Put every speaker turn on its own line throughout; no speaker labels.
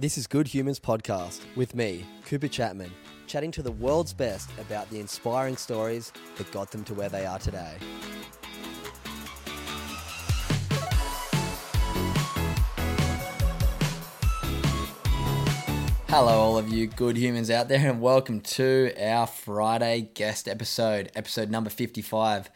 This is Good Humans Podcast with me, Cooper Chapman, chatting to the world's best about the inspiring stories that got them to where they are today. Hello, all of you good humans out there, and welcome to our Friday guest episode, episode number 55.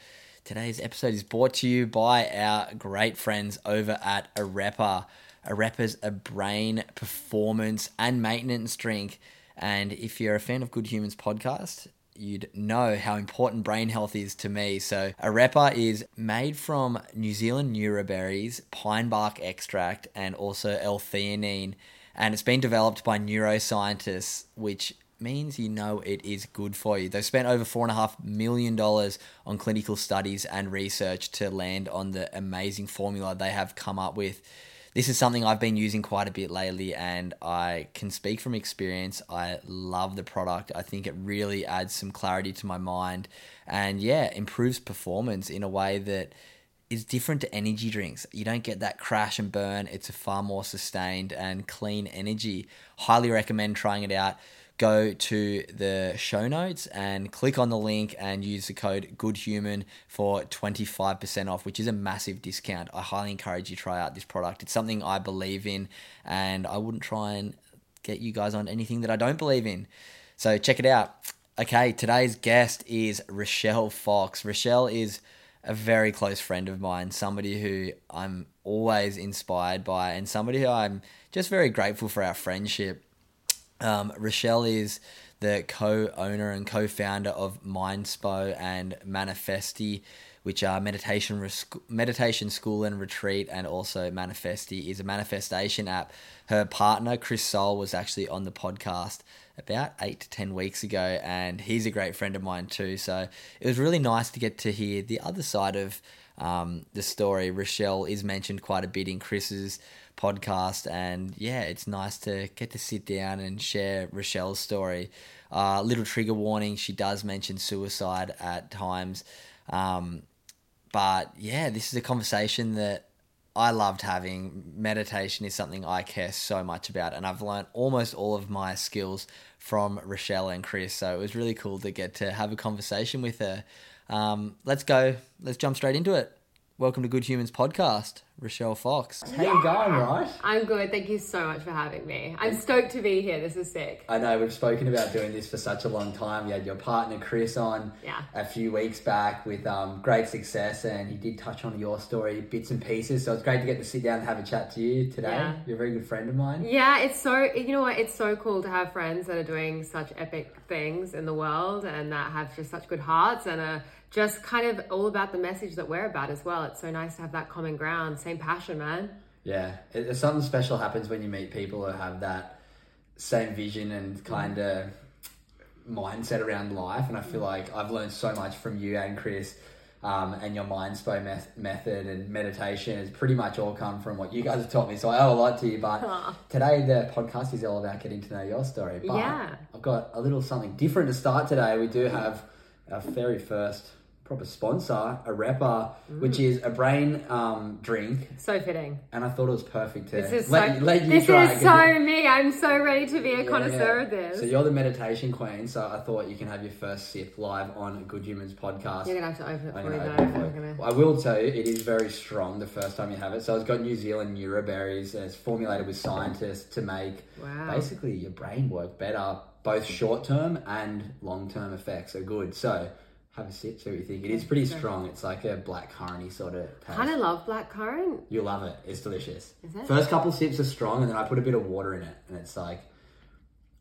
Today's episode is brought to you by our great friends over at Arepa. Arepa's a brain performance and maintenance drink. And if you're a fan of Good Humans podcast, you'd know how important brain health is to me. So, Arepa is made from New Zealand neuroberries, pine bark extract, and also L-theanine. And it's been developed by neuroscientists, which means you know it is good for you. They've spent over $4.5 million on clinical studies and research to land on the amazing formula they have come up with this is something I've been using quite a bit lately, and I can speak from experience. I love the product. I think it really adds some clarity to my mind, and yeah, improves performance in a way that is different to energy drinks. You don't get that crash and burn. It's a far more sustained and clean energy. Highly recommend trying it out go to the show notes and click on the link and use the code goodhuman for 25% off which is a massive discount. I highly encourage you to try out this product. It's something i believe in and i wouldn't try and get you guys on anything that i don't believe in. So check it out. Okay today's guest is rochelle fox. Rochelle is a very close friend of mine somebody who i'm always inspired by and somebody who i'm just very grateful for our friendship um, Rochelle is the co-owner and co-founder of Mindspo and Manifesti, which are meditation meditation school and retreat, and also Manifesti is a manifestation app. Her partner Chris Sol was actually on the podcast about eight to ten weeks ago, and he's a great friend of mine too. So it was really nice to get to hear the other side of um, the story. Rochelle is mentioned quite a bit in Chris's podcast. And yeah, it's nice to get to sit down and share Rochelle's story. Uh, little trigger warning, she does mention suicide at times. Um, but yeah, this is a conversation that I loved having. Meditation is something I care so much about, and I've learned almost all of my skills from Rochelle and Chris. So it was really cool to get to have a conversation with her. Um, let's go. Let's jump straight into it. Welcome to Good Humans podcast, Rochelle Fox. How you going, right?
I'm good. Thank you so much for having me. I'm stoked to be here. This is sick.
I know we've spoken about doing this for such a long time. You had your partner Chris on
yeah.
a few weeks back with um, great success, and he did touch on your story bits and pieces. So it's great to get to sit down and have a chat to you today. Yeah. You're a very good friend of mine.
Yeah, it's so you know what? It's so cool to have friends that are doing such epic things in the world and that have just such good hearts and are just kind of all about the message that we're about as well. It's so nice to have that common ground, same passion, man.
Yeah, it, something special happens when you meet people who have that same vision and mm. kind of mindset around life. And I feel mm. like I've learned so much from you and Chris. Um, and your Mindspo method and meditation has pretty much all come from what you guys have taught me. So I owe a lot to you. But Aww. today the podcast is all about getting to know your story. But
yeah.
I've got a little something different to start today. We do mm. have our very first proper sponsor, Arepa, mm. which is a brain um, drink.
So fitting.
And I thought it was perfect to
this is let, so, let you this try. This is so me. I'm so ready to be a yeah, connoisseur yeah. of this.
So you're the meditation queen, so I thought you can have your first sip live on Good Humans podcast.
You're going to have to open it for me though.
Gonna... I will tell you, it is very strong the first time you have it. So it's got New Zealand neuroberries. It's formulated with scientists to make wow. basically your brain work better, both short term and long term effects are good. So have a sip, see what you think. It is pretty strong. It's like a black curranty sort of taste.
Kind of love black currant.
You'll love it. It's delicious.
Is it?
First couple sips are strong, and then I put a bit of water in it, and it's like.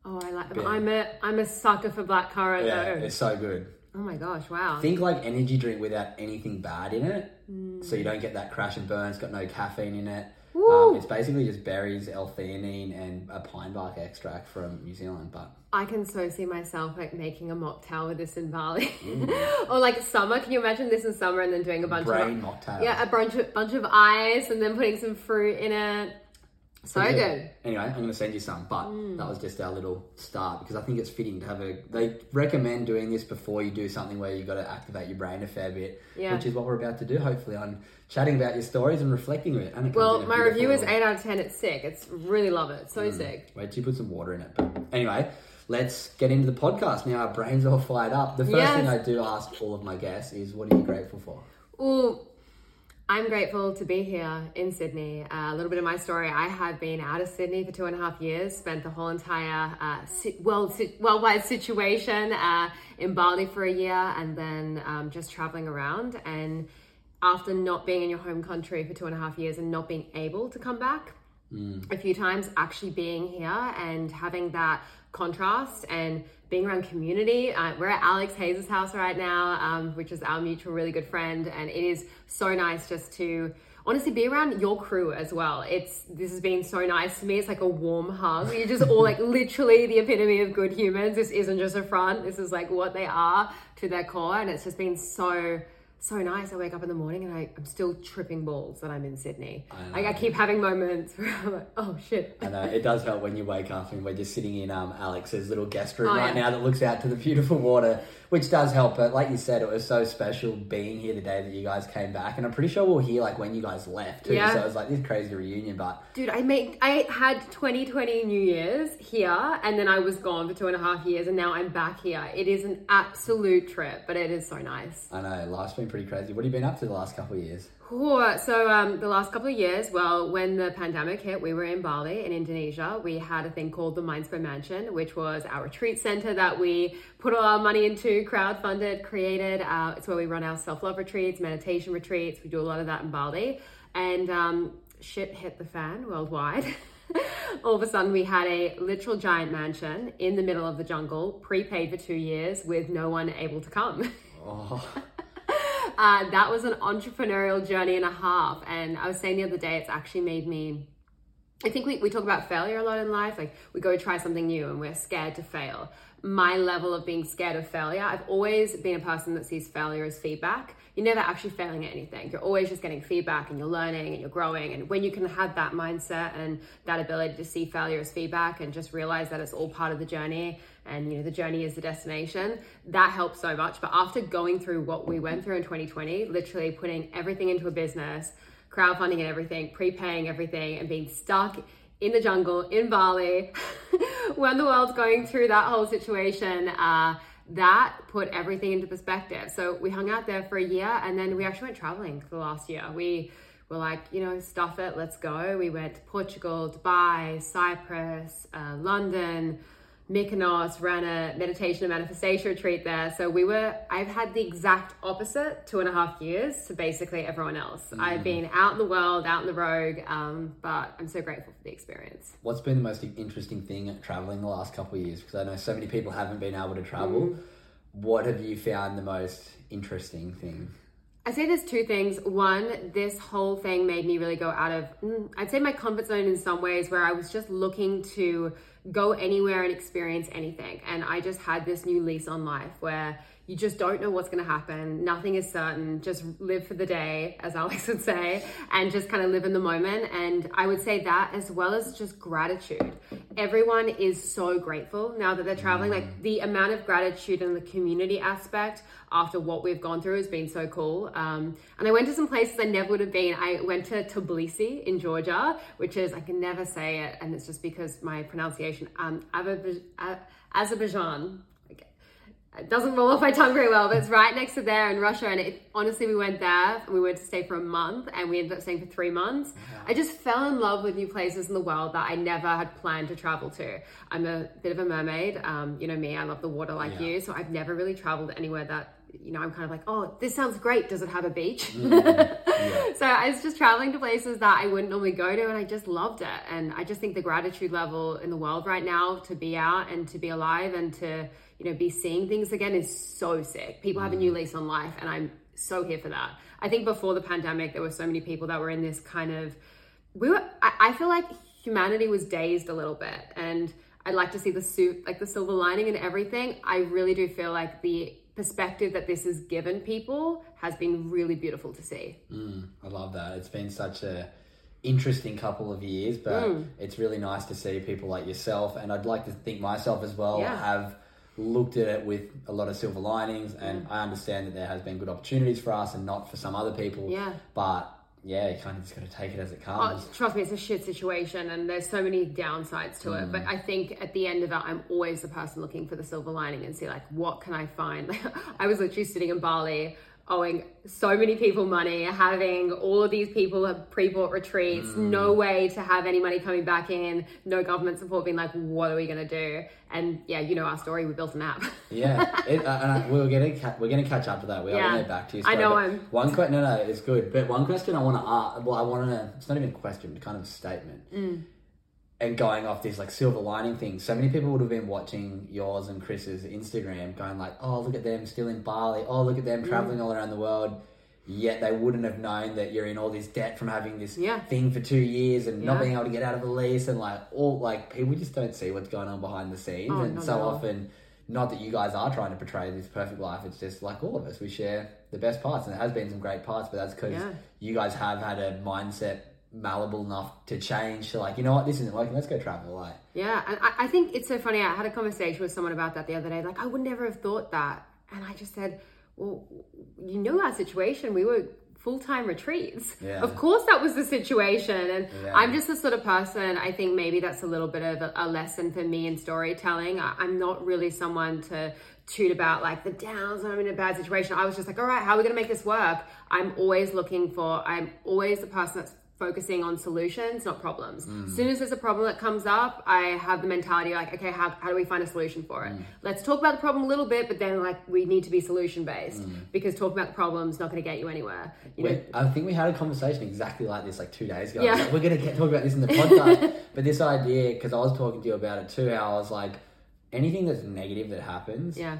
Oh, I like. Bit, I'm a I'm a sucker for black currant.
Yeah, though. it's so good.
Oh my gosh! Wow.
Think like energy drink without anything bad in it. Mm. so you don't get that crash and burn. It's got no caffeine in it. Um, it's basically just berries, L-theanine, and a pine bark extract from New Zealand. But
I can so see myself like making a mocktail with this in Bali, or like summer. Can you imagine this in summer and then doing a bunch
brain
of
mocktail.
yeah, a bunch of bunch of ice and then putting some fruit in it. So
Yeah.
good.
Anyway, I'm going to send you some, but mm. that was just our little start because I think it's fitting to have a. They recommend doing this before you do something where you've got to activate your brain a fair bit,
Yeah.
which is what we're about to do. Hopefully, on chatting about your stories and reflecting on it. And it
Well, my review is eight out of ten. It's sick. It's really love it. So mm. sick.
Wait till you put some water in it. But anyway, let's get into the podcast. Now our brains are all fired up. The first
Yes.
thing I do ask all of my guests is, what are you grateful for?
Ooh, I'm grateful to be here in Sydney. Uh, a little bit of my story. I have been out of Sydney for two and a half years. Spent the whole entire uh, si- world si- worldwide situation uh, in Bali for a year, and then um, just traveling around. And after not being in your home country for two and a half years and not being able to come back, a few times actually being here and having that contrast and being around community. Uh, we're at Alex Hayes' house right now, um, which is our mutual really good friend, and it is so nice just to honestly be around your crew as well. It's this has been so nice to me. It's like a warm hug. You're just all like literally the epitome of good humans. This isn't just a front. This is like what they are to their core, and it's just been so so nice. I wake up in the morning and I, I'm still tripping balls that I'm in Sydney. Like I keep having moments where I'm like, oh shit.
And uh, it does help when you wake up and we're just sitting in um, Alex's little guest room
Oh,
right
yeah.
now that looks out to the beautiful water, which does help. But like you said, it was so special being here the day that you guys came back, and I'm pretty sure we'll hear like when you guys left too.
Yeah.
So it was like this crazy reunion. But
Dude, I made I had 2020 New Year's here and then I was gone for two and a half years and now I'm back here. It is an absolute trip, but it is so nice.
I know life's been pretty crazy. What have you been up to the last couple of years?
Cool. So um, the last couple of years, well, when the pandemic hit, we were in Bali in Indonesia. We had a thing called the Mindspo Mansion, which was our retreat center that we put all our money into, crowdfunded, created. Uh, it's where we run our self-love retreats, meditation retreats. We do a lot of that in Bali. And um, shit hit the fan worldwide. all of a sudden, we had a literal giant mansion in the middle of the jungle, prepaid for two years, with no one able to come.
Oh,
Uh, that was an entrepreneurial journey and a half. And I was saying the other day, it's actually made me. I think we, we talk about failure a lot in life. Like we go try something new and we're scared to fail. My level of being scared of failure, I've always been a person that sees failure as feedback. You're never actually failing at anything. You're always just getting feedback and you're learning and you're growing. And when you can have that mindset and that ability to see failure as feedback and just realize that it's all part of the journey and you know the journey is the destination, that helps so much. But after going through what we went through in 2020, literally putting everything into a business, crowdfunding and everything, prepaying everything, and being stuck in the jungle in Bali when the world's going through that whole situation. Uh, that put everything into perspective. So we hung out there for a year and then we actually went traveling for the last year. We were like, you know, stuff it, let's go. We went to Portugal, Dubai, Cyprus, uh, London, Mykonos, ran a meditation and manifestation retreat there. So we were, I've had the exact opposite two and a half years to basically everyone else. I've been out in the world, out in the rogue, um, but I'm so grateful for the experience.
what's been the most interesting thing traveling the last couple of years? Because I know so many people haven't been able to travel.
Mm.
What have you found the most interesting thing?
I'd say there's two things. One, this whole thing made me really go out of, mm, I'd say my comfort zone in some ways, where I was just looking to go anywhere and experience anything. And I just had this new lease on life where you just don't know what's going to happen. Nothing is certain. Just live for the day, as Alex would say, and just kind of live in the moment. And I would say that as well as just gratitude. Everyone is so grateful now that they're traveling. Like the amount of gratitude and the community aspect after what we've gone through has been so cool. Um, and I went to some places I never would have been. I went to Tbilisi in Georgia, which is, I can never say it, and it's just because my pronunciation, um, Azerbaijan. It doesn't roll off my tongue very well, but it's right next to there in Russia. And it, honestly, we went there and we went to stay for a month and we ended up staying for three months. I just fell in love with new places in the world that I never had planned to travel to. I'm a bit of a mermaid. Um, you know me, I love the water like
Yeah.
you. So I've never really traveled anywhere that, you know, I'm kind of like, oh, this sounds great. Does it have a beach? Mm, so I was just traveling to places that I wouldn't normally go to, and I just loved it. And I just think the gratitude level in the world right now to be out and to be alive and to you know be seeing things again is so sick. People have a new mm. lease on life, and I'm so here for that. I think before the pandemic, there were so many people that were in this kind of, we were, I, I feel like humanity was dazed a little bit. And I'd like to see the suit, like the silver lining and everything. I really do feel like the perspective that this has given people has been really beautiful to see.
Mm, I love that. It's been such a interesting couple of years, but mm. it's really nice to see people like yourself, and I'd like to think myself as well yeah. have looked at it with a lot of silver linings, and mm. I understand that there has been good opportunities for us and not for some other people.
Yeah.
But yeah, you kind of just got to take it as it comes.
Oh, trust me, it's a shit situation, and there's so many downsides to mm. it. But I think at the end of it, I'm always the person looking for the silver lining and see like, what can I find? I was literally sitting in Bali owing so many people money, having all of these people have pre-bought retreats, mm. no way to have any money coming back in, no government support, being like, what are we gonna do? And yeah, you know our story. We built an app.
yeah, it, uh, we are getting ca- we're gonna catch up to that. We yeah. are gonna get back to you.
I know I'm.
One question, no, no, it's good. But one question I want to ask. Well, I want to. It's not even a question, kind of a statement.
Mm
and going off this like silver lining thing. So many people would have been watching yours and Chris's Instagram, going like, "Oh, look at them still in Bali. Oh, look at them traveling mm. all around the world." Yet they wouldn't have known that you're in all this debt from having this
yeah.
thing for two years and yeah. not being able to get out of the lease and like all like people just don't see what's going on behind the scenes. Oh, and so often, not that you guys are trying to portray this perfect life. It's just like all of us, we share the best parts, and there has been some great parts. But that's because yeah. you guys have had a mindset malleable enough to change to like, you know what, this isn't working, let's go travel. Like,
yeah, and I, I think it's so funny. I had a conversation with someone about that the other day. Like, I would never have thought that, and I just said, well, you know our situation. We were full time retreats.
Yeah.
Of course, that was the situation. And yeah. I'm just the sort of person, I think maybe that's a little bit of a, a lesson for me in storytelling. I, am not really someone to toot about like the downs, I'm in a bad situation. I was just like, all right, how are we going to make this work? I'm always looking for, I'm always the person that's focusing on solutions, not problems. Mm. As soon as there's a problem that comes up, I have the mentality like, okay, how, how do we find a solution for it? Mm. Let's talk about the problem a little bit, but then like we need to be solution based mm. because talking about the problem is not going to get you anywhere. You
know? I think we had a conversation exactly like this like two days ago. Yeah. Like, we're going to talk about this in the podcast, but this idea, because I was talking to you about it too, I was like, anything that's negative that happens,
yeah.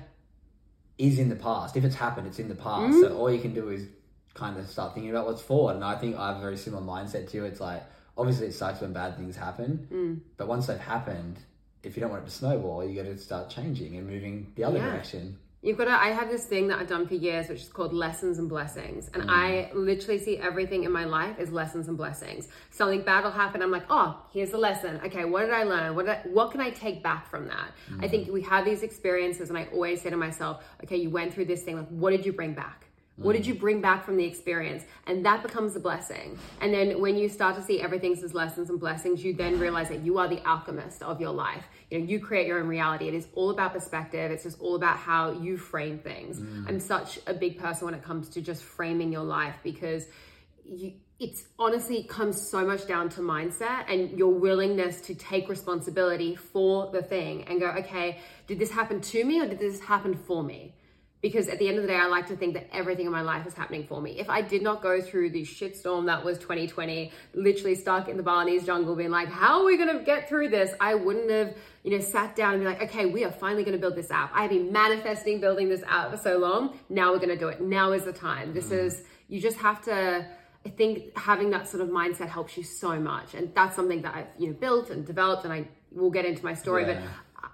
Is in the past. If it's happened, it's in the past. Mm. So all you can do is kind of start thinking about what's forward. And I think I have a very similar mindset to you. It's like, obviously, it sucks when bad things happen,
mm.
but once they've happened, if you don't want it to snowball, you got to start changing and moving the other yeah. direction.
You've got to, I have this thing that I've done for years, which is called lessons and blessings. And mm. I literally see everything in my life as lessons and blessings. Something bad will happen. I'm like, oh, here's the lesson. Okay, what did I learn? What, I, what can I take back from that? Mm. I think we have these experiences, and I always say to myself, okay, you went through this thing. Like, what did you bring back? What did you bring back from the experience? And that becomes a blessing. And then when you start to see everything as lessons and blessings, you then realize that you are the alchemist of your life. You know, you create your own reality. It is all about perspective. It's just all about how you frame things. Mm. I'm such a big person when it comes to just framing your life because you it's honestly comes so much down to mindset and your willingness to take responsibility for the thing and go, okay, did this happen to me or did this happen for me? Because at the end of the day, I like to think that everything in my life is happening for me. If I did not go through the shitstorm that was 2020, literally stuck in the Balinese jungle, being like, how are we going to get through this? I wouldn't have, you know, sat down and be like, okay, we are finally going to build this app. I have been manifesting building this app for so long. Now we're going to do it. Now is the time. This mm. is, you just have to, I think having that sort of mindset helps you so much. And that's something that I've, you know, built and developed and I will get into my story, yeah. but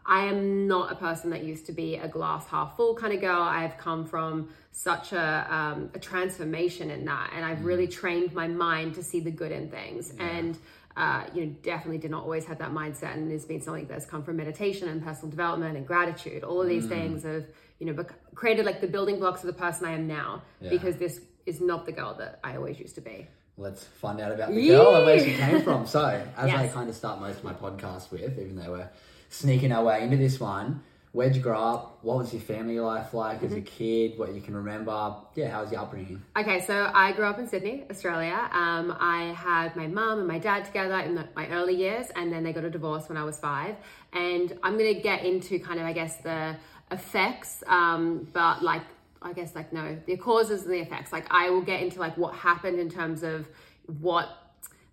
I am not a person that used to be a glass half full kind of girl. I've come from such a, um, a transformation in that, and I've really mm. trained my mind to see the good in things. Yeah. And uh, you know, definitely did not always have that mindset, and it's been something that's come from meditation and personal development and gratitude. All of these mm. things have you know bec- created like the building blocks of the person I am now. Yeah. Because this is not the girl that I always used to be
let's find out about the girl and where she came from. So, as yes. I kind of start most of my podcast with, even though we're sneaking our way into this one. Where'd you grow up? What was your family life like as a mm-hmm. kid? What you can remember? Yeah, how was your upbringing?
Okay, so I grew up in Sydney, Australia. Um, I had my mum and my dad together in the, my early years, and then they got a divorce when I was five. And I'm gonna get into kind of, I guess, the effects, um, but like, I guess, like, no, the causes and the effects. Like, I will get into like what happened in terms of what.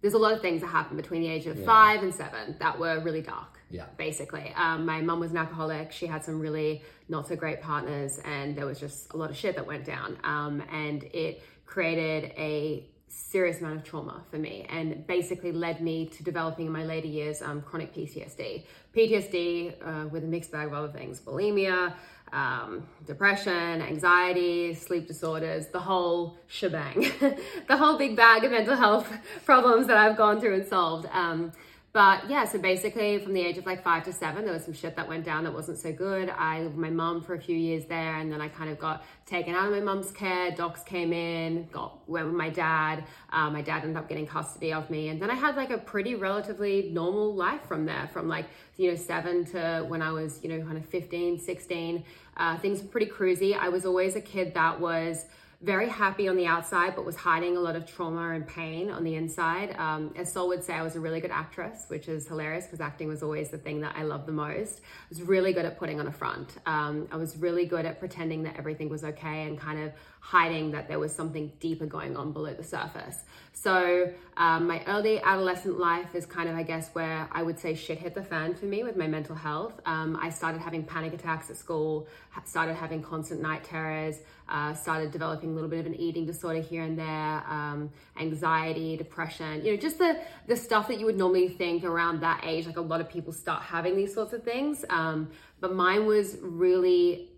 There's a lot of things that happened between the age of yeah. five and seven that were really dark
yeah.
Basically. Um, my mum was an alcoholic. She had some really not so great partners, and there was just a lot of shit that went down. Um, and it created a serious amount of trauma for me and basically led me to developing in my later years um, chronic PTSD. PTSD uh, with a mixed bag of other things bulimia, um, depression, anxiety, sleep disorders, the whole shebang, the whole big bag of mental health problems that I've gone through and solved. Um, but yeah, so basically from the age of like five to seven, there was some shit that went down that wasn't so good. I lived with my mum for a few years there, and then I kind of got taken out of my mum's care. Docs came in, got went with my dad. Um, my dad ended up getting custody of me, and then I had like a pretty relatively normal life from there, from like you know seven to when I was you know kind of 15, 16. Uh, things were pretty cruisy. I was always a kid that was very happy on the outside, but was hiding a lot of trauma and pain on the inside. Um, as Sol would say, I was a really good actress, which is hilarious because acting was always the thing that I loved the most. I was really good at putting on a front. Um, I was really good at pretending that everything was okay and kind of hiding that there was something deeper going on below the surface. So um, my early adolescent life is kind of, I guess, where I would say shit hit the fan for me with my mental health. Um, I started having panic attacks at school, started having constant night terrors, uh, started developing a little bit of an eating disorder here and there, um, anxiety, depression, you know, just the, the stuff that you would normally think around that age. Like a lot of people start having these sorts of things. Um, but mine was really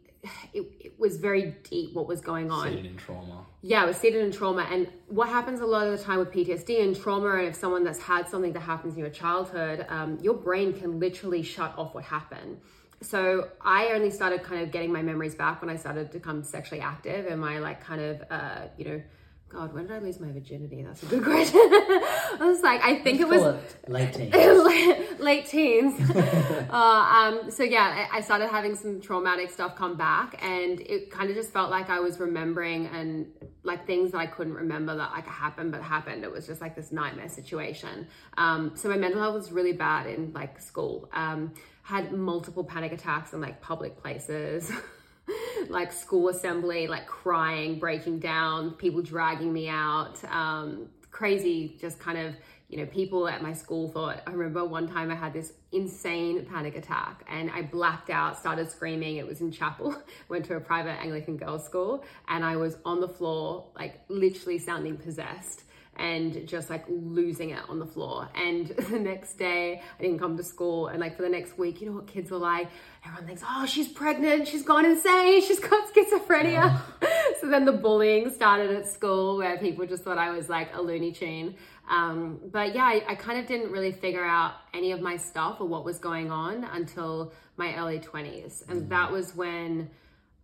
it, it, was very deep what was going on.
Seated in trauma.
Yeah, it was seated in trauma. And what happens a lot of the time with PTSD and trauma, and if someone that's had something that happens in your childhood, um, your brain can literally shut off what happened. So I only started kind of getting my memories back when I started to become sexually active and my like kind of, uh, you know, God, when did I lose my virginity? That's a good question. I was like, I think Let's it was
it late teens.
late, late teens. uh, um, so yeah, I, I started having some traumatic stuff come back, and it kind of just felt like I was remembering and like things that I couldn't remember that like happened but happened. It was just like this nightmare situation. Um, so my mental health was really bad in like school. Um, had multiple panic attacks in like public places. like school assembly, like crying, breaking down, people dragging me out, um, crazy, just kind of, you know, people at my school thought, I remember one time I had this insane panic attack and I blacked out, started screaming. It was in chapel, went to a private Anglican girls' school, and I was on the floor, like literally sounding possessed and just like losing it on the floor. And the next day, I didn't come to school. And like for the next week, you know what kids were like? Everyone thinks, oh, she's pregnant, she's gone insane, she's got schizophrenia. Yeah. so then the bullying started at school where people just thought I was like a Looney Tune. Um, but yeah, I, I, kind of didn't really figure out any of my stuff or what was going on until my early 20s. And mm. that was when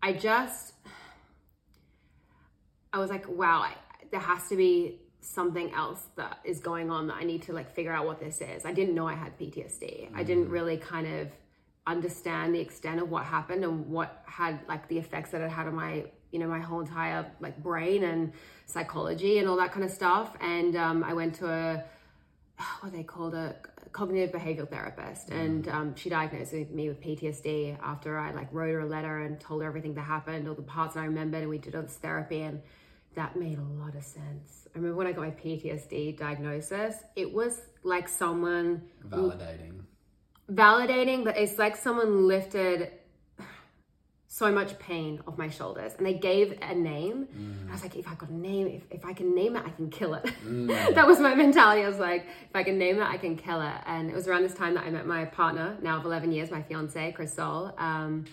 I just, I was like, wow, I, there has to be something else that is going on that I need to like figure out what this is. I didn't know I had PTSD. Mm-hmm. I didn't mm. really kind of understand the extent of what happened and what had like the effects that it had on my you know my whole entire like brain and psychology and all that kind of stuff and um, i went to a what they called a cognitive behavioral therapist mm. and um, she diagnosed me with ptsd after i like wrote her a letter and told her everything that happened all the parts that i remembered and we did all this therapy and that made a lot of sense. I remember when I got my PTSD diagnosis, it was like someone
validating.
Validating, but it's like someone lifted so much pain off my shoulders and they gave a name. Mm. I was like, if I got a name, if, if I can name it, I can kill it. Mm. that was my mentality. I was like, if I can name it, I can kill it. And it was around this time that I met my partner, now of 11 years, my fiance, Chris Sol. Um,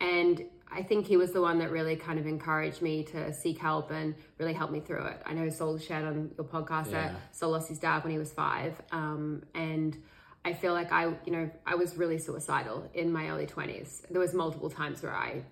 and I think he was the one that really kind of encouraged me to seek help and really helped me through it. I know Sol shared on your podcast yeah. that Sol lost his dad when he was five. Um, and I feel like I, you know, I was really suicidal in my early 20s. There was multiple times where I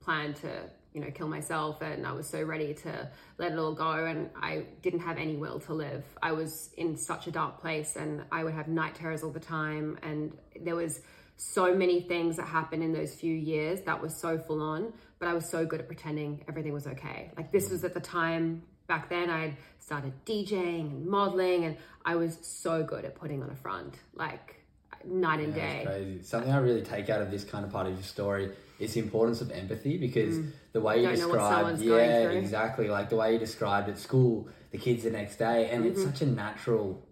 planned to, you know, kill myself and I was so ready to let it all go and I didn't have any will to live. I was in such a dark place and I would have night terrors all the time and there was so many things that happened in those few years that was so full on, but I was so good at pretending everything was okay. Like this was at the time back then I'd started DJing and modeling and I was so good at putting on a front, like night and yeah, day.
crazy. Something I really take out of this kind of part of your story is the importance of empathy because mm. the way you described, yeah, exactly, like the way you described at school, the kids the next day, and mm-hmm. it's such a natural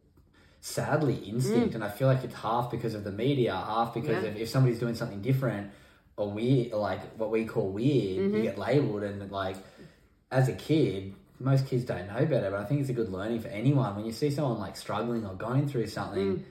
sadly instinct, mm. and I feel like it's half because of the media, half because yeah. of if somebody's doing something different or weird, like what we call weird, mm-hmm. you get labeled, and like as a kid, most kids don't know better, but I think it's a good learning for anyone when you see someone like struggling or going through something. Mm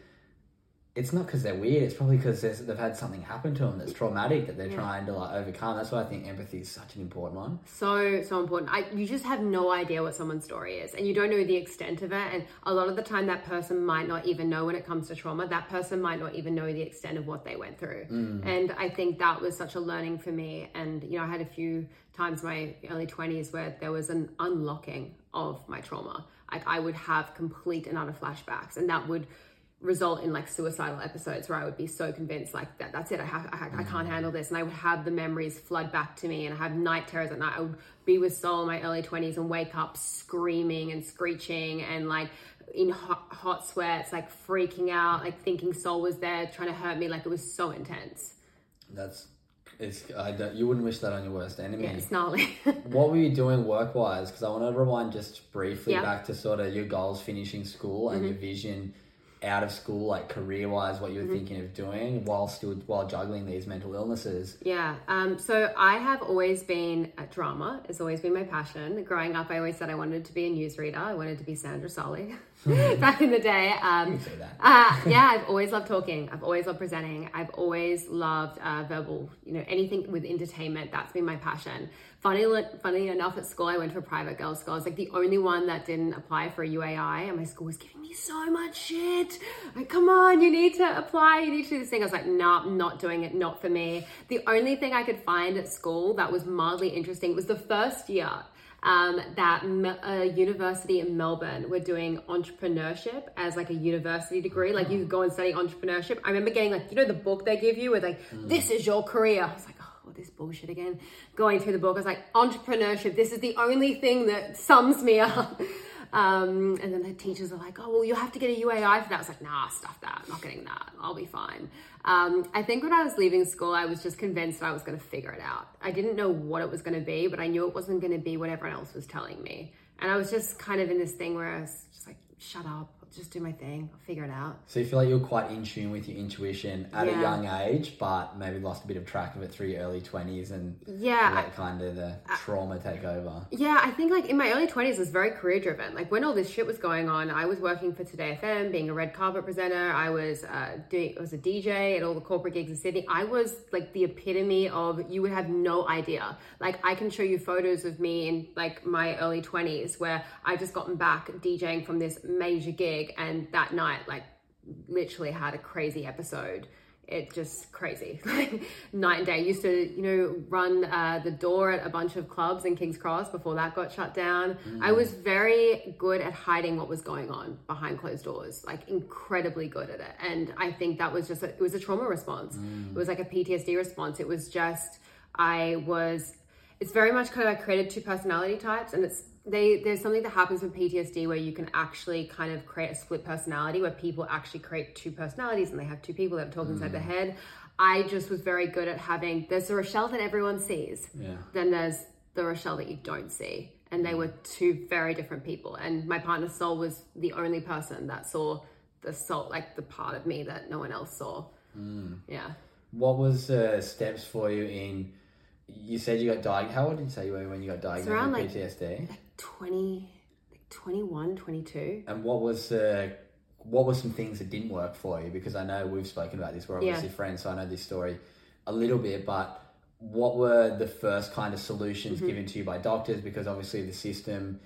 it's not because they're weird. It's probably because they've had something happen to them that's traumatic that they're yeah. trying to like overcome. That's why I think empathy is such an important one.
So so important. I, you just have no idea what someone's story is, and you don't know the extent of it. And a lot of the time, that person might not even know when it comes to trauma. That person might not even know the extent of what they went through. Mm. And I think that was such a learning for me. And you know, I had a few times my early twenties where there was an unlocking of my trauma. Like I would have complete and utter flashbacks, and that would result in like suicidal episodes where I would be so convinced like that that's it I have I, I, can't handle this and I would have the memories flood back to me and I have night terrors at night I would be with Sol in my early 20s and wake up screaming and screeching and like in hot, hot sweats like freaking out like thinking Sol was there trying to hurt me like it was so intense
that's it's I don't, you wouldn't wish that on your worst enemy.
Yeah, it's gnarly.
what were you doing work wise? Because I want to rewind just briefly yeah. back to sort of your goals finishing school and mm-hmm. your vision out of school, like career wise, what you were mm-hmm. thinking of doing while still while juggling these mental illnesses?
Yeah. Um, so I have always been at drama. It's always been my passion. Growing up, I always said I wanted to be a newsreader. I wanted to be Sandra Sully back in the day. Um, uh, yeah, I've always loved talking. I've always loved presenting. I've always loved uh, verbal. You know, anything with entertainment. That's been my passion. Funny, funny enough, at school I went to a private girls' school. I was like the only one that didn't apply for a UAI, and my school was giving me so much shit. Like, come on, you need to apply. You need to do this thing. I was like, nah, I'm not doing it. Not for me. The only thing I could find at school that was mildly interesting was the first year um, that a university in Melbourne were doing entrepreneurship as like a university degree. Like you could go and study entrepreneurship. I remember getting like, you know, the book they give you with like, mm. this is your career. I was like, oh, this bullshit again. Going through the book, I was like, entrepreneurship, this is the only thing that sums me up. Um, and then the teachers are like, oh, well, you'll have to get a UAI for that. I was like, nah, stuff that. I'm not getting that. I'll be fine. Um, I think when I was leaving school, I was just convinced I was going to figure it out. I didn't know what it was going to be, but I knew it wasn't going to be what everyone else was telling me. And I was just kind of in this thing where I was just like, shut up just do my thing. I'll figure it out.
So you feel like you're quite in tune with your intuition at yeah. a young age, but maybe lost a bit of track of it through your early twenties and
yeah,
let I, kind of the I, trauma take over.
Yeah, I think like in my early twenties was very career driven. Like when all this shit was going on, I was working for 2Day FM, being a red carpet presenter. I was uh, doing, I was a DJ at all the corporate gigs in Sydney. I was like the epitome of you would have no idea. Like I can show you photos of me in like my early twenties where I just gotten back DJing from this major gig gig and that night like literally had a crazy episode. It just crazy. Like night and day. I used to you know run uh, the door at a bunch of clubs in king's cross before that got shut down. Mm. i was very good at hiding what was going on behind closed doors like incredibly good at it. And i think that was just a, it was a trauma response. Mm. it was like a ptsd response. It was just i was it's very much kind of i created two personality types and it's they there's something that happens with PTSD where you can actually kind of create a split personality where people actually create two personalities and they have two people that talk mm. inside their head. I just was very good at having there's the Rochelle that everyone sees.
Yeah.
Then there's the Rochelle that you don't see. And they were two very different people. And my partner Sol was the only person that saw the soul, like the part of me that no one else saw. Mm. Yeah.
What was uh, steps for you in you said you got diagnosed. How old did you say you were when you got diagnosed with like, PTSD?
Like 20, like 21, 22.
And what was uh, what were some things that didn't work for you? Because I know we've spoken about this. We're obviously yeah. friends, so I know this story a little bit. But what were the first kind of solutions mm-hmm. given to you by doctors? Because obviously the system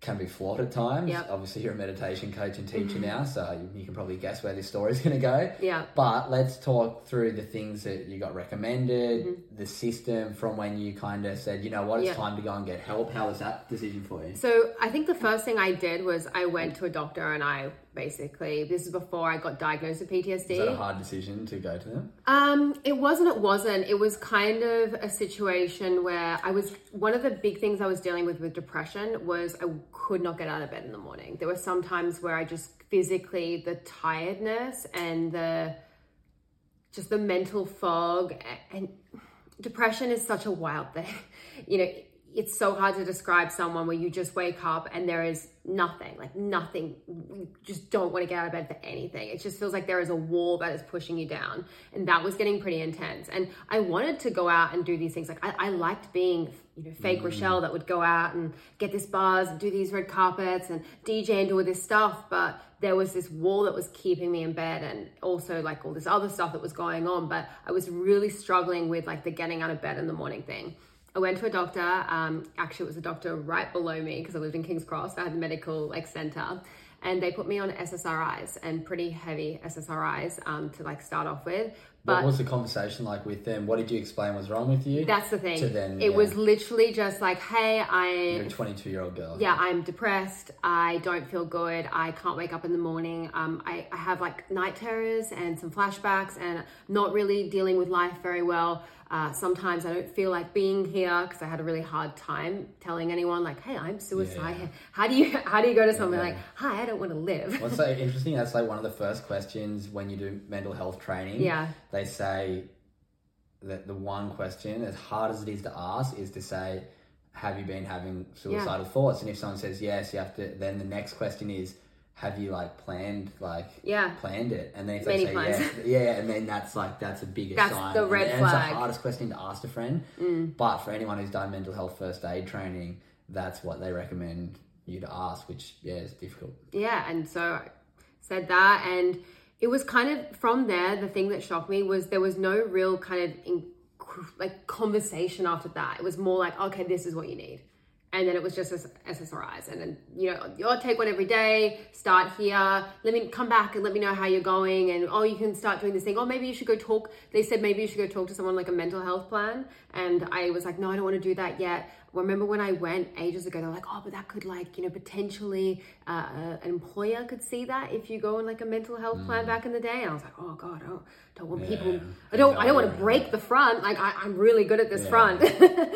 can be flawed at times.
Yep.
Obviously, you're a meditation coach and teacher mm-hmm. now, so you, you, can probably guess where this story is going to go.
Yeah.
But let's talk through the things that you got recommended, mm-hmm. the system from when you kind of said, you know what, it's yep. time to go and get help. How was that decision for you?
So I think the first thing I did was I went to a doctor and I basically. This is before I got diagnosed with PTSD.
Is that a hard decision to go to them?
Um, it wasn't. It wasn't. It was kind of a situation where I was. One of the big things I was dealing with with depression was I could not get out of bed in the morning. There were some times where I just physically the tiredness and the just the mental fog and depression is such a wild thing. You know, it's so hard to describe someone where you just wake up and there is nothing, like nothing. You just don't want to get out of bed for anything. It just feels like there is a wall that is pushing you down. And that was getting pretty intense. And I wanted to go out and do these things. Like I, I liked being, you know, fake mm. Rochelle that would go out and get this buzz and do these red carpets and DJ and do all this stuff. But there was this wall that was keeping me in bed and also like all this other stuff that was going on. But I was really struggling with like the getting out of bed in the morning thing. I went to a doctor. Um, actually, it was a doctor right below me because I lived in King's Cross. I had a medical like center, and they put me on SSRIs and pretty heavy SSRIs um, to like start off with.
But what was the conversation like with them? What did you explain was wrong with you?
That's the thing. To them, it yeah. was literally just like, "Hey, I'm
You're a 22 year old girl.
Yeah, I'm depressed. I don't feel good. I can't wake up in the morning. Um, I, I have like night terrors and some flashbacks, and not really dealing with life very well. Uh, sometimes I don't feel like being here because I had a really hard time telling anyone like, "Hey, I'm suicidal." Yeah. How do you how do you go to someone yeah. like, "Hi, I don't want to live"?
What's so interesting? That's like one of the first questions when you do mental health training.
Yeah,
they say that the one question, as hard as it is to ask, is to say, "Have you been having suicidal yeah. thoughts?" And if someone says yes, you have to. Then the next question is have you like planned like
yeah.
planned it? And then if Many they say plans. yeah yeah and then that's like that's a bigger
that's
sign.
the red
and,
flag
and it's the hardest question to ask a friend.
Mm.
but for anyone who's done mental health first aid training that's what they recommend you to ask which yeah is difficult.
Yeah and so I said that and it was kind of from there the thing that shocked me was there was no real kind of in, like conversation after that. It was more like okay this is what you need and then it was just SSRIs. And then, you know, you'll take one every day, start here, let me come back and let me know how you're going. And oh, you can start doing this thing. Oh, maybe you should go talk. They said maybe you should go talk to someone like a mental health plan. And I was like, no, I don't want to do that yet remember when I went ages ago, they're like, oh, but that could like, you know, potentially uh, uh, an employer could see that if you go on like a mental health mm. plan back in the day. And I was like, oh God, I don't, don't want yeah. people, I don't, I don't want to break the front. Like I, am really good at this yeah. front.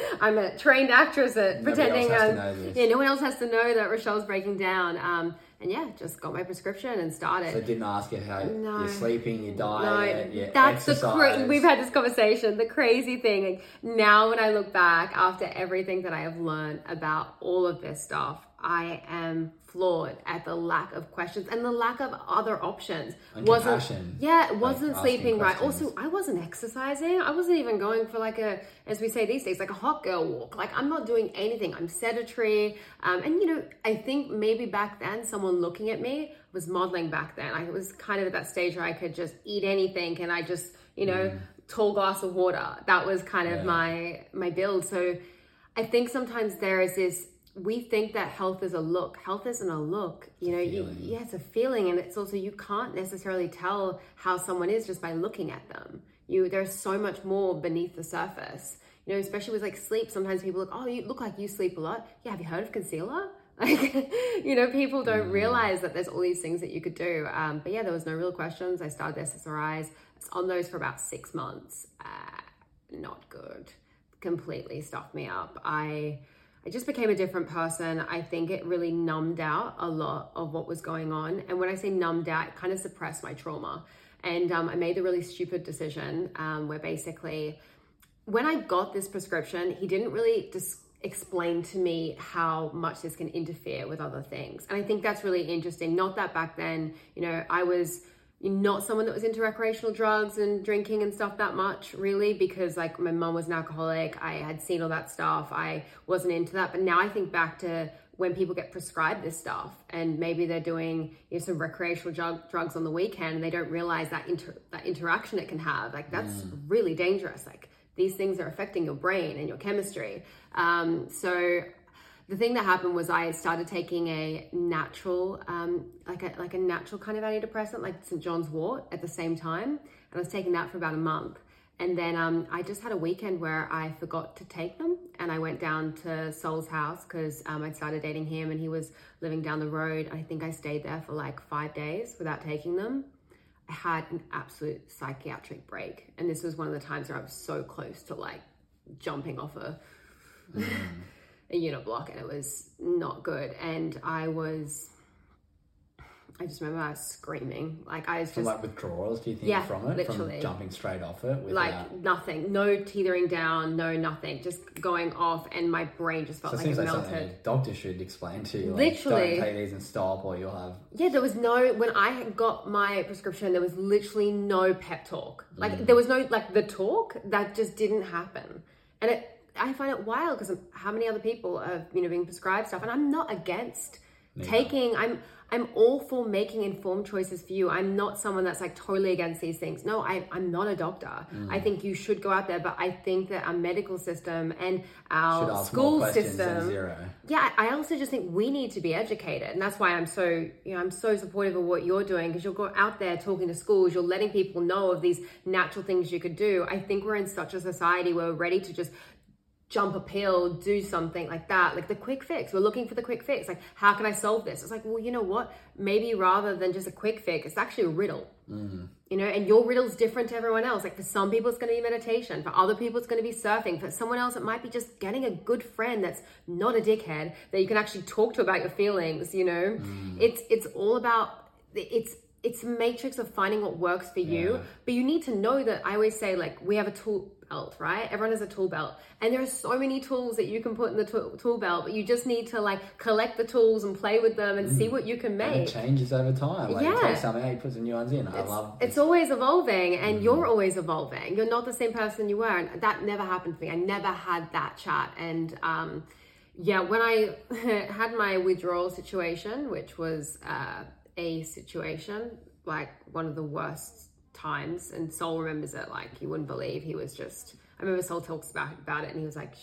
I'm a trained actress at Nobody pretending. Um, yeah, no one else has to know that Rochelle's breaking down. Um, and yeah, just got my prescription and started.
So didn't ask you how no. you're sleeping, your diet, no,
that's
exercise.
the cra- we've had this conversation. The crazy thing like, now, when I look back after everything that I have learned about all of this stuff, I am flawed at the lack of questions and the lack of other options.
And wasn't compassion.
yeah, wasn't like sleeping right. Also, I wasn't exercising. I wasn't even going for like a, as we say these days, like a hot girl walk. Like I'm not doing anything. I'm sedentary. Um, and you know, I think maybe back then someone looking at me was modeling back then. I was kind of at that stage where I could just eat anything and I just, you know, mm. tall glass of water. That was kind of yeah. my my build. So I think sometimes there is this we think that health is a look. Health isn't a look. You know, you, yeah, it's a feeling, and it's also you can't necessarily tell how someone is just by looking at them. You there's so much more beneath the surface. You know, especially with like sleep. Sometimes people look, oh, you look like you sleep a lot. Yeah, have you heard of concealer? Like, you know, people don't mm. realize that there's all these things that you could do. Um, but yeah, there was no real questions. I started SSRIs. It's on those for about six months. Uh, not good. Completely stuffed me up. I I just became a different person. I think it really numbed out a lot of what was going on. And when I say numbed out, it kind of suppressed my trauma. And um, I made the really stupid decision um, where basically, when I got this prescription, he didn't really just explain to me how much this can interfere with other things. And I think that's really interesting. Not that back then, you know, I was not someone that was into recreational drugs and drinking and stuff that much really because like my mom was an alcoholic. I had seen all that stuff. I wasn't into that. But now i think back to when people get prescribed this stuff and maybe they're doing you know, some recreational drug, drugs on the weekend and they don't realize that inter, that interaction it can have. Like that's mm. really dangerous. Like these things are affecting your brain and your chemistry. Um, so the thing that happened was I started taking a natural, um, like a like a natural kind of antidepressant, like St. John's Wort, at the same time, and I was taking that for about a month. And then um, I just had a weekend where I forgot to take them, and I went down to Sol's house because um, I'd started dating him, and he was living down the road. I think I stayed there for like five days without taking them. I had an absolute psychiatric break, and this was one of the times where I was so close to like jumping off a. A unit block and it was not good. And I was, I just remember I was screaming. Like I was just
like withdrawals. Do you think yeah, from it? Literally. From jumping straight off it?
Without... Like nothing. No teetering down. No nothing. Just going off, and my brain just felt so like it, it melted. Like
doctor should explain to you. Like, literally, don't take these and stop, or you'll have.
Yeah, there was no. When I got my prescription, there was literally no pep talk. Like mm. there was no like the talk that just didn't happen, and it. I find it wild because how many other people have you know being prescribed stuff, and I'm not against Neither. taking. I'm I'm all for making informed choices for you. I'm not someone that's like totally against these things. No, I, I'm not a doctor. Mm. I think you should go out there, but I think that our medical system and our school system. Yeah, I also just think we need to be educated. And that's why I'm so, you know, I'm so supportive of what you're doing because you'll go out there talking to schools, you're letting people know of these natural things you could do. I think we're in such a society where we're ready to just jump a pill, do something like that, like the quick fix. We're looking for the quick fix. Like, how can I solve this? It's like, well, you know what? Maybe rather than just a quick fix, it's actually a riddle. Mm-hmm. You know, and your riddle's different to everyone else. Like for some people, it's going to be meditation. For other people, it's going to be surfing. For someone else, it might be just getting a good friend that's not a dickhead that you can actually talk to about your feelings. You know, mm. it's it's all about it's it's a matrix of finding what works for you. But you need to know that I always say like we have a tool belt, right? Everyone has a tool belt. And there are so many tools that you can put in the tool, tool belt, but you just need to like collect the tools and play with them and mm. see what you can make.
And it changes over time. Like yeah. you something out, you put some new ones in.
I
love
It's always evolving and mm. you're always evolving. You're not the same person you were. And that never happened to me. I never had that chat. And um, yeah, when I had my withdrawal situation, which was uh, a situation, like one of the worst times, and Sol remembers it like you wouldn't believe. He was just. I remember Sol talks about about it, and he was like,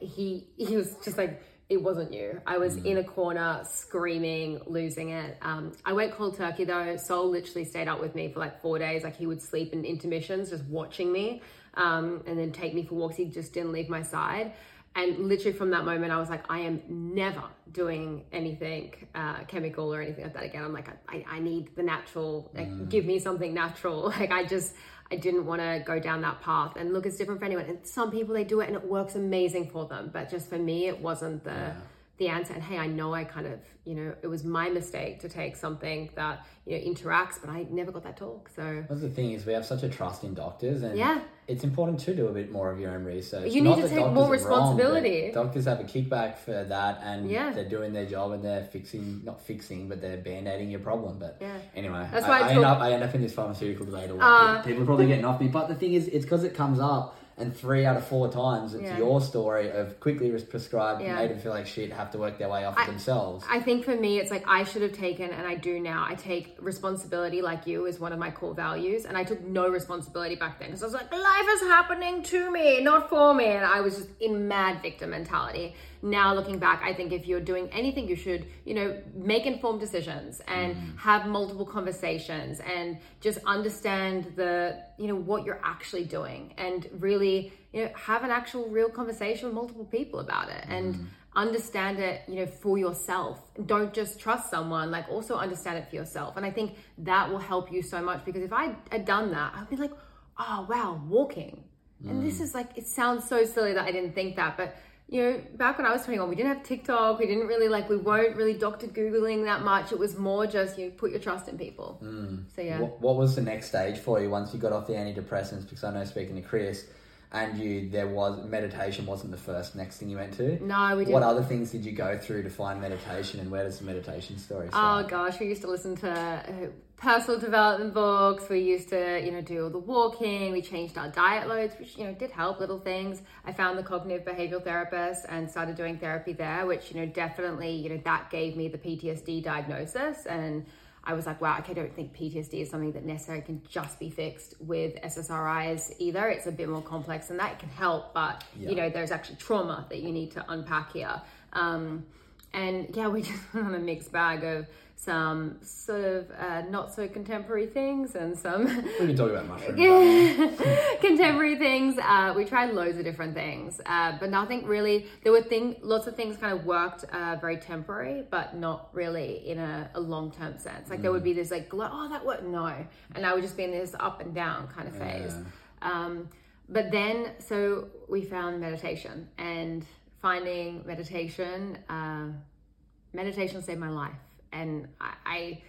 he he was just like it wasn't you. I was mm. in a corner screaming, losing it. Um, I went cold turkey though. Sol literally stayed up with me for like four days. Like he would sleep in intermissions, just watching me, um, and then take me for walks. He just didn't leave my side. And literally from that moment, I was like, I am never doing anything uh, chemical or anything like that again. I'm like, I, I need the natural, like, mm. give me something natural. Like, I just, I didn't want to go down that path. And look, it's different for anyone. And some people, they do it and it works amazing for them. But just for me, it wasn't the. Yeah the answer and hey i know i kind of you know it was my mistake to take something that you know interacts but i never got that talk so.
That's the thing is we have such a trust in doctors and
yeah.
it's important to do a bit more of your own research.
You need Not to take more responsibility
wrong, doctors have a kickback for that and yeah. they're doing their job and they're fixing not fixing but they're band-aiding your problem but yeah. anyway that's I, why I, I, end up, I end up in this pharmaceutical debate uh, people are probably getting off me but the thing is it's because it comes up and three out of four times it's yeah. your story of quickly prescribed yeah. made them feel like shit have to work their way off I, themselves
i think for me it's like i should have taken and i do now i take responsibility like you is one of my core values and i took no responsibility back then because i was like life is happening to me not for me and i was just in mad victim mentality now looking back i think if you're doing anything you should you know make informed decisions and mm. have multiple conversations and just understand the you know what you're actually doing and really you know have an actual real conversation with multiple people about it and mm. understand it you know for yourself don't just trust someone like also understand it for yourself and i think that will help you so much because if i had done that i'd be like oh wow walking mm. and this mm. is like it sounds so silly that i didn't think that but you know, back when I was 21, we didn't have TikTok. We didn't really like, we weren't really doctor Googling that much. It was more just, you know, put your trust in people. Mm. So, yeah.
What, what, was the next stage for you once you got off the antidepressants? Because I know speaking to Chris, and you, there was meditation wasn't the first next thing you went to.
No, we didn't.
What other things did you go through to find meditation and where does the meditation story start?
Oh, gosh, we used to listen to uh, personal development books. We used to, you know, do all the walking. We changed our diet loads, which, you know, did help little things. I found the cognitive behavioral therapist and started doing therapy there, which, you know, definitely, you know, that gave me the PTSD diagnosis. And I was like, wow, okay, I don't think PTSD is something that necessarily can just be fixed with SSRIs either. It's a bit more complex than that. It can help, but, yeah. you know, there's actually trauma that you need to unpack here. Um, and yeah, we just went on a mixed bag of some sort of uh, not so contemporary things and some
we can talk about mushrooms.
contemporary things. Uh, we tried loads of different things uh, but nothing really there were thing lots of things kind of worked uh, very temporary but not really in a, a long-term sense. Like mm. there would be this like oh that worked. No. And I would just be in this up and down kind of phase. Yeah. um, but then so we found meditation and finding meditation uh, meditation saved my life and I, I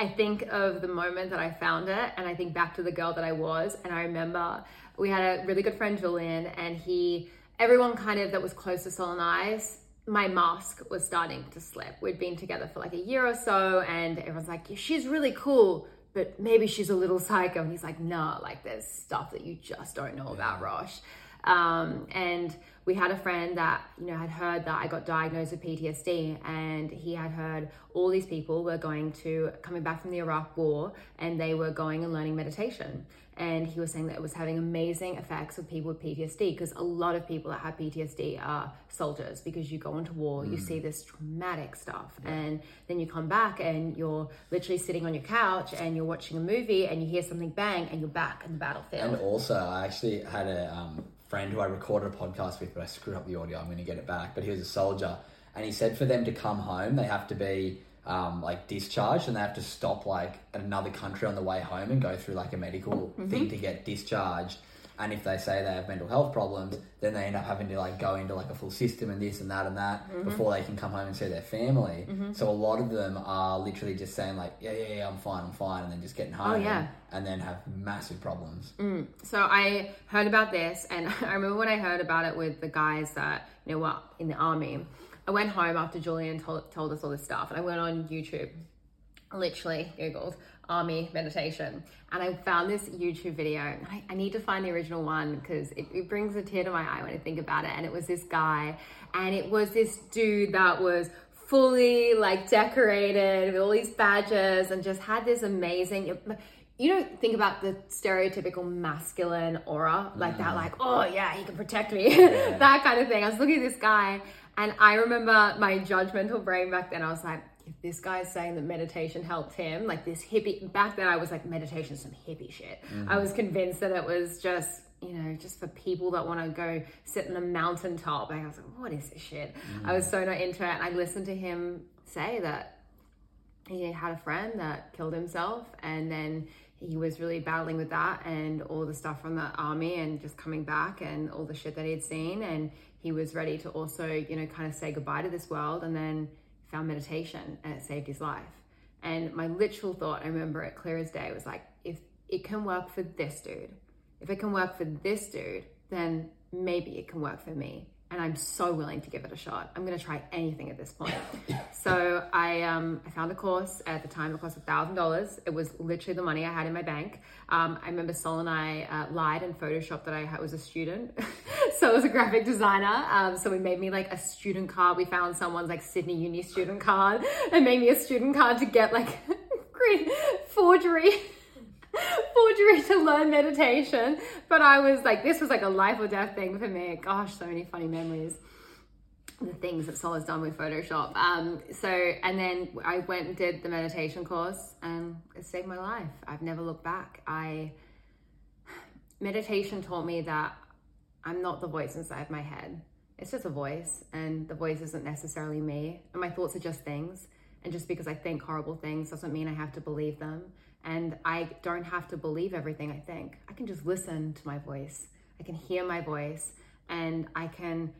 I think of the moment that I found it and I think back to the girl that I was. And I remember we had a really good friend, Julian, and he, everyone kind of that was close to Sol and I, my mask was starting to slip. We'd been together for like a year or so, and everyone's like, she's really cool, but maybe she's a little psycho. And he's like, no, like there's stuff that you just don't know about Rosh. Um, and we had a friend that you know had heard that I got diagnosed with PTSD, and he had heard all these people were going to coming back from the Iraq War, and they were going and learning meditation. And he was saying that it was having amazing effects with people with PTSD because a lot of people that have PTSD are soldiers because you go into war, mm. you see this traumatic stuff, yeah. and then you come back and you're literally sitting on your couch and you're watching a movie and you hear something bang and you're back in the battlefield.
And also, I actually had a um, friend who I recorded a podcast with, but I screwed up the audio. I'm going to get it back. But he was a soldier, and he said for them to come home, they have to be um, like discharged, and they have to stop like at another country on the way home and go through like a medical mm-hmm. thing to get discharged. And if they say they have mental health problems, then they end up having to like go into like a full system and this and that and that mm-hmm. before they can come home and see their family. Mm-hmm. So a lot of them are literally just saying like, yeah, yeah, yeah, I'm fine, I'm fine, and then just getting home. Oh, yeah. And then have massive problems.
Mm. So I heard about this, and I remember when I heard about it with the guys that you know were in the army. I went home after Julian told, told us all this stuff, and I went on YouTube, literally googled army meditation. And I found this YouTube video. I, I need to find the original one because it, it brings a tear to my eye when I think about it. And it was this guy, and it was this dude that was fully like decorated with all these badges and just had this amazing you don't think about the stereotypical masculine aura like mm. that like oh yeah he can protect me yeah. that kind of thing i was looking at this guy and i remember my judgmental brain back then i was like if this guy's saying that meditation helped him, like this hippie, back then I was like, meditation some hippie shit. Mm-hmm. I was convinced that it was just, you know, just for people that want to go sit on a mountaintop. Like I was like, what is this shit? Mm-hmm. I was so not into it. And I listened to him say that he had a friend that killed himself and then he was really battling with that and all the stuff from the army and just coming back and all the shit that he had seen and he was ready to also you know kind of say goodbye to this world and then found meditation and it saved his life. And my literal thought, I remember it clear as day, was like, if it can work for this dude, if it can work for this dude, then maybe it can work for me and I'm so willing to give it a shot. I'm going to try anything at this point. so I um, I found a course at the time. It cost a thousand dollars. It was literally the money I had in my bank. Um, I remember Sol and I uh, lied and photoshopped that I was a student. so I was a graphic designer. Um, so we made me like a student card. We found someone's like Sydney Uni student card and made me a student card to get like forgery forgery to learn meditation. But I was like, this was like a life or death thing for me. Gosh, so many funny memories. The things that Sol has done with Photoshop. Um, so, and then I went and did the meditation course and it saved my life. I've never looked back. I, meditation taught me that I'm not the voice inside my head. It's just a voice, and the voice isn't necessarily me. And my thoughts are just things. And just because I think horrible things doesn't mean I have to believe them. And I don't have to believe everything I think. I can just listen to my voice. I can hear my voice and I can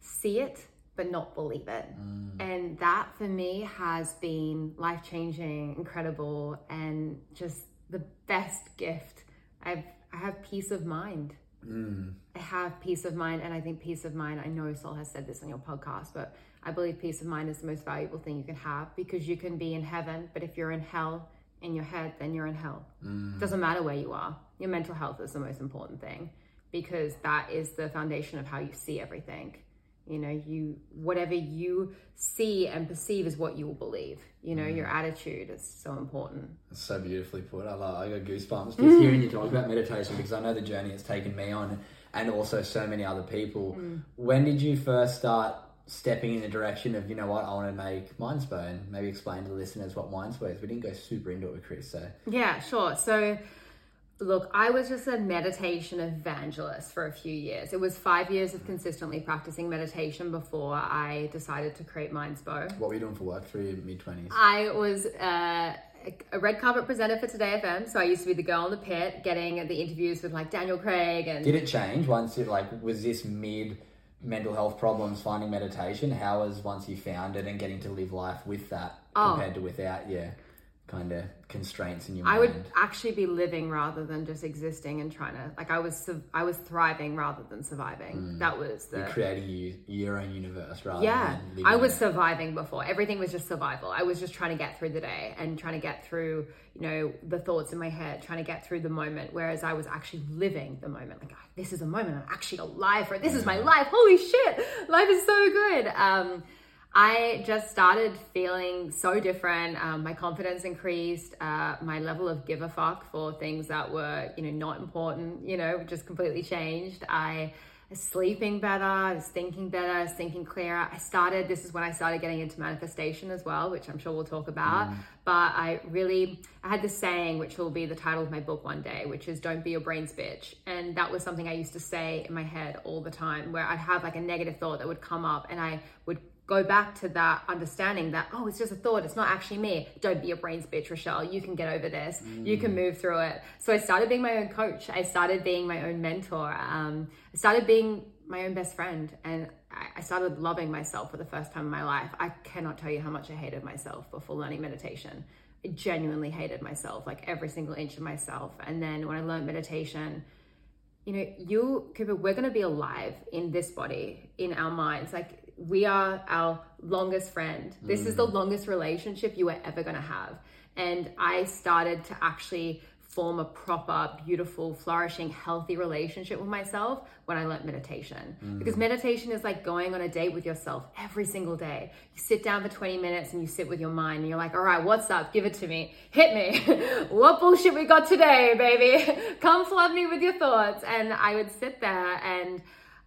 see it, but not believe it. Mm. And that for me has been life changing, incredible, and just the best gift. I've, I have peace of mind. Mm. I have peace of mind, and I think peace of mind. I know Sol has said this on your podcast, but I believe peace of mind is the most valuable thing you can have because you can be in heaven, but if you're in hell, in your head, then you're in hell. Mm. Doesn't matter where you are. Your mental health is the most important thing because that is the foundation of how you see everything. You know, you whatever you see and perceive is what you will believe. You know, mm. your attitude is so important.
It's so beautifully put. I love. I got goosebumps just mm. hearing you talk about meditation because I know the journey it's taken me on, and also so many other people. Mm. When did you first start stepping in the direction of, you know what, I want to make Mindspo and maybe explain to the listeners what Mindspo is. We didn't go super into it with Chris, so.
Yeah, sure. So, look, I was just a meditation evangelist for a few years. It was five years of consistently practicing meditation before I decided to create Mindspo.
What were you doing for work through your mid 20s?
I was. Uh, a red carpet presenter for 2Day FM. So I used to be the girl in the pit, getting the interviews with like Daniel Craig and.
Did it change once it like was this mid mental health problems finding meditation how was once you found it and getting to live life with that oh. compared to without yeah kind of constraints in your
mind?
I
would actually be living rather than just existing and trying to like I was I was thriving rather than surviving. Mm. That was the
You're creating you, your own universe rather.
Yeah, I was surviving before. Everything was just survival. I was just trying to get through the day and trying to get through you know the thoughts in my head, trying to get through the moment. Whereas I was actually living the moment. Like oh, this is a moment. I'm actually alive. Or this is my life. Holy shit, life is so good. Um, I just started feeling so different. Um, my confidence increased. Uh, my level of give a fuck for things that were, you know, not important, you know, just completely changed. I was sleeping better. I was thinking better. I was thinking clearer. I started, this is when I started getting into manifestation as well, which I'm sure we'll talk about. Mm. But I really, I had this saying, which will be the title of my book one day, which is don't be your brain's bitch. And that was something I used to say in my head all the time, where I'd have like a negative thought that would come up and I would go back to that understanding that, oh, it's just a thought. It's not actually me. Don't be a brains bitch, Rochelle. You can get over this. Mm. You can move through it. So I started being my own coach. I started being my own mentor. Um, I started being my own best friend. And I started loving myself for the first time in my life. I cannot tell you how much I hated myself before learning meditation. I genuinely hated myself, like every single inch of myself. And then when I learned meditation, you know, you, Cooper, we're going to be alive in this body, in our minds. Like we are our longest friend. This mm. is the mm. longest relationship you are ever going to have. And I started to actually form a proper, beautiful, flourishing, healthy relationship with myself when I learned meditation. Mm. Because meditation is like going on a date with yourself every single day. You sit down for 20 minutes and you sit with your mind and you're like, all right, what's up? Give it to me. Hit me. what bullshit we got today, baby? Come flood me with your thoughts. And I would sit there and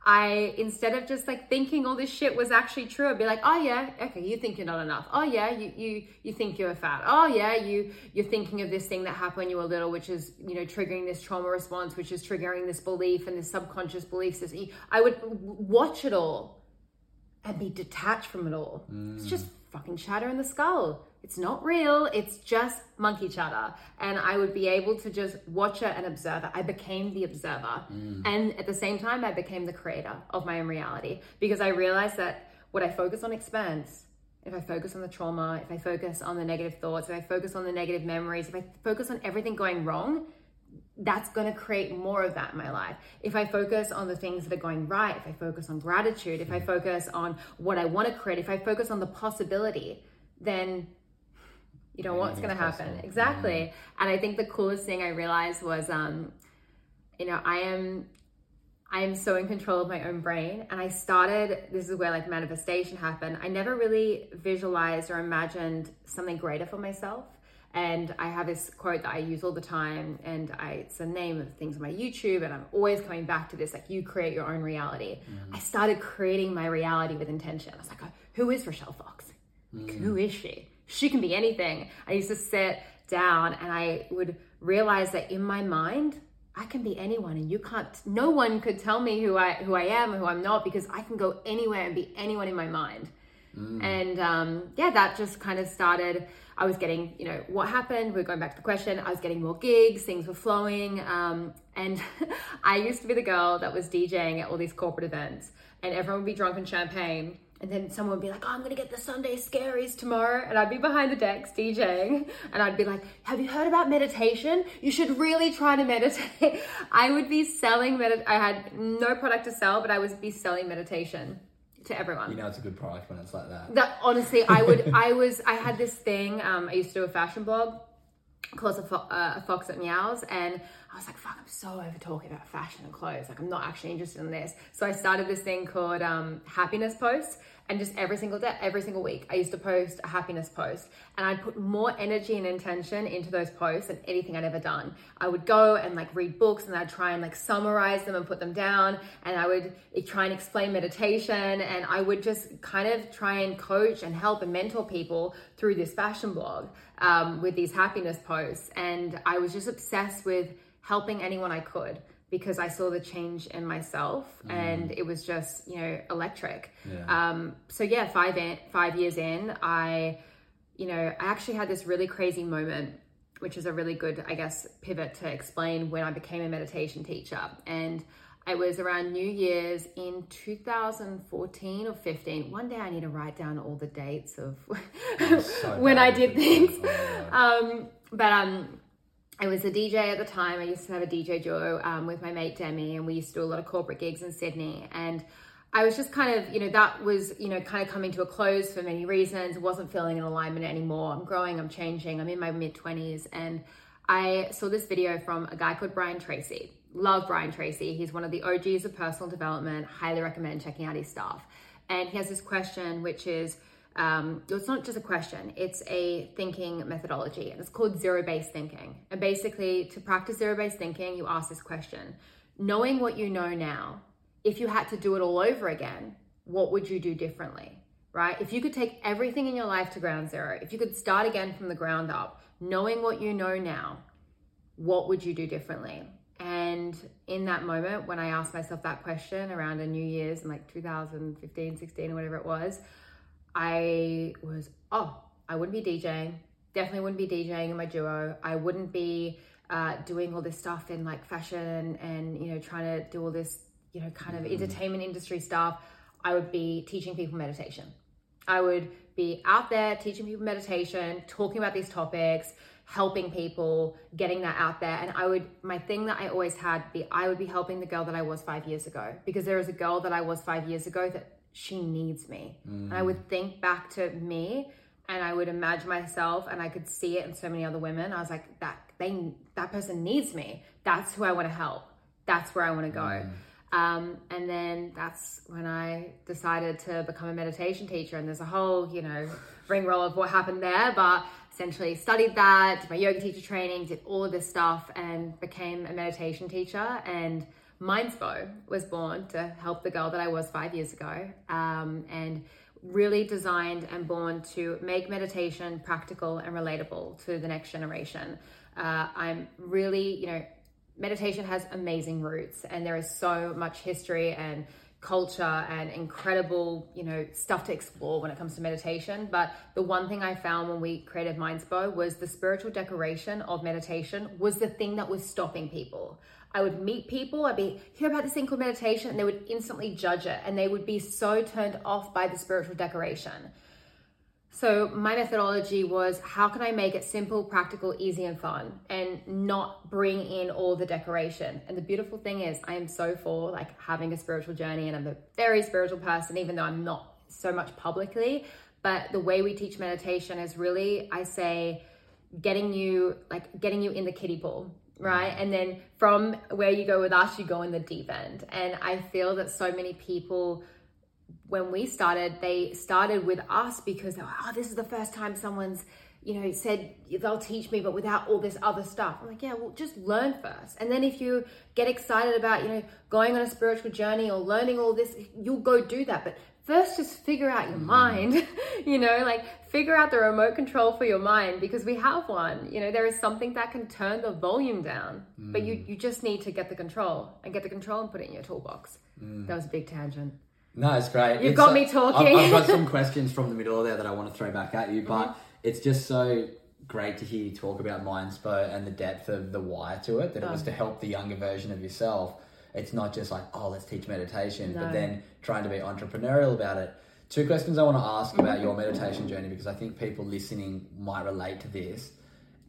I instead of just like thinking all this shit was actually true, I'd be like, oh yeah, okay, you think you're not enough. Oh yeah, you you you think you're a fat. Oh yeah, you you're thinking of this thing that happened when you were little, which is you know triggering this trauma response, which is triggering this belief and this subconscious belief system. I would watch it all and be detached from it all. Mm. It's just fucking chatter in the skull. It's not real. It's just monkey chatter. And I would be able to just watch it and observe it. I became the observer. Mm. And at the same time, I became the creator of my own reality because I realized that what I focus on expands. If I focus on the trauma, if I focus on the negative thoughts, if I focus on the negative memories, if I focus on everything going wrong, that's going to create more of that in my life. If I focus on the things that are going right, if I focus on gratitude, if I mm. focus on what I want to create, if I focus on the possibility, then you don't know what's going to happen possible. exactly mm-hmm. and i think the coolest thing i realized was um you know i am i am so in control of my own brain and i started this is where like manifestation happened i never really visualized or imagined something greater for myself and I have this quote that I use all the time, and I, it's the name of things on my YouTube, and I'm always coming back to this like, you create your own reality. Mm. I started creating my reality with intention. I was like, oh, who is Rochelle Fox? Like, mm. Who is she? She can be anything. I used to sit down and I would realize that in my mind, I can be anyone and you can't no one could tell me who I who I am or who I'm not because I can go anywhere and be anyone in my mind. Mm. And um, yeah, that just kind of started. I was getting, you know, what happened? We're going back to the question. I was getting more gigs, things were flowing. Um, and I used to be the girl that was DJing at all these corporate events, and everyone would be drunk in champagne and then someone would be like, oh, I'm gonna get the Sunday scaries tomorrow. And I'd be behind the decks DJing. And I'd be like, have you heard about meditation? You should really try to meditate. I would be selling medit. I had no product to sell, but I would be selling meditation to everyone.
You know, it's a good product when it's like that.
That honestly, I would, I was, I had this thing. Um, I used to do a fashion blog called a, Fo- uh, a Fox that Meows. And I was like, fuck, I'm so over talking about fashion and clothes. Like, I'm not actually interested in this. So I started this thing called um, Happiness Posts and just every single day, every single week, I used to post a happiness post and I'd put more energy and intention into those posts than anything I'd ever done. I would go and like read books and I'd try and like summarize them and put them down and I would try and explain meditation and I would just kind of try and coach and help and mentor people through this fashion blog um, with these happiness posts. And I was just obsessed with helping anyone I could because I saw the change in myself mm. and it was just, you know, electric. Yeah. Um, so yeah, five, in, five years in, I, you know, I actually had this really crazy moment, which is a really good, I guess, pivot to explain when I became a meditation teacher. And it was around New Year's in 2014 or 15. One day I need to write down all the dates of so when I did things. Um, but um, I was a DJ at the time. I used to have a DJ duo um, with my mate Demi, and we used to do a lot of corporate gigs in Sydney. And I was just kind of, you know, that was, you know, kind of coming to a close for many reasons. wasn't feeling in alignment anymore. I'm growing, I'm changing, I'm in my mid 20s. And I saw this video from a guy called Brian Tracy. Love Brian Tracy. He's one of the OGs of personal development. Highly recommend checking out his stuff. And he has this question, which is, um, it's not just a question, it's a thinking methodology, and it's called zero based thinking. And basically, to practice zero based thinking, you ask this question Knowing what you know now, if you had to do it all over again, what would you do differently? Right? If you could take everything in your life to ground zero, if you could start again from the ground up, knowing what you know now, what would you do differently? And in that moment, when I asked myself that question around a New Year's in like 2015, 16, or whatever it was, I was, oh, I wouldn't be DJing. Definitely wouldn't be DJing in my duo. I wouldn't be uh, doing all this stuff in like fashion and, you know, trying to do all this, you know, kind of mm. entertainment industry stuff. I would be teaching people meditation. I would be out there teaching people meditation, talking about these topics, helping people, getting that out there. And I would, my thing that I always had be, I would be helping the girl that I was five years ago because there is a girl that I was five years ago that she needs me. Mm. And I would think back to me and I would imagine myself and I could see it in so many other women. I was like, that they that person needs me. That's who I want to help. That's where I want to go. Mm. Um, and then that's when I decided to become a meditation teacher. And there's a whole, you know, ring roll of what happened there. But essentially studied that, did my yoga teacher training, did all of this stuff, and became a meditation teacher. And Mindspo was born to help the girl that I was five years ago, um, and really designed and born to make meditation practical and relatable to the next generation. Uh, I'm really, you know, meditation has amazing roots, and there is so much history and culture and incredible, you know, stuff to explore when it comes to meditation. But the one thing I found when we created Mindspo was the spiritual decoration of meditation was the thing that was stopping people. I would meet people, I'd be hear about this thing called meditation, and they would instantly judge it, and they would be so turned off by the spiritual decoration. So my methodology was how can I make it simple, practical, easy, and fun, and not bring in all the decoration. And the beautiful thing is, I am so for like having a spiritual journey, and I'm a very spiritual person, even though I'm not so much publicly. But the way we teach meditation is really, I say, getting you like getting you in the kiddie pool right? And then from where you go with us, you go in the deep end. And I feel that so many people when we started, they started with us because were, oh, this is the first time someone's, you know, said they'll teach me, but without all this other stuff. I'm like, yeah, well, just learn first. And then if you get excited about, you know, going on a spiritual journey or learning all this, you'll go do that. But first, just figure out your mm. mind, you know, like figure out the remote control for your mind because we have one. You know, there is something that can turn the volume down, mm. but you, mm. you just need to get the control and get the control and put it in your toolbox. Mm. That was a big tangent.
No, it's great.
You've
it's
got me talking.
I've, I've, got some questions from the middle there that I want to throw back at you, but mm-hmm. it's just so great to hear you talk about Mindspo and the depth of the why to it, that oh. it was to help the younger version of yourself. It's not just like, oh, let's teach meditation, no. but then trying to be entrepreneurial about it. Two questions I want to ask about your meditation journey because I think people listening might relate to this.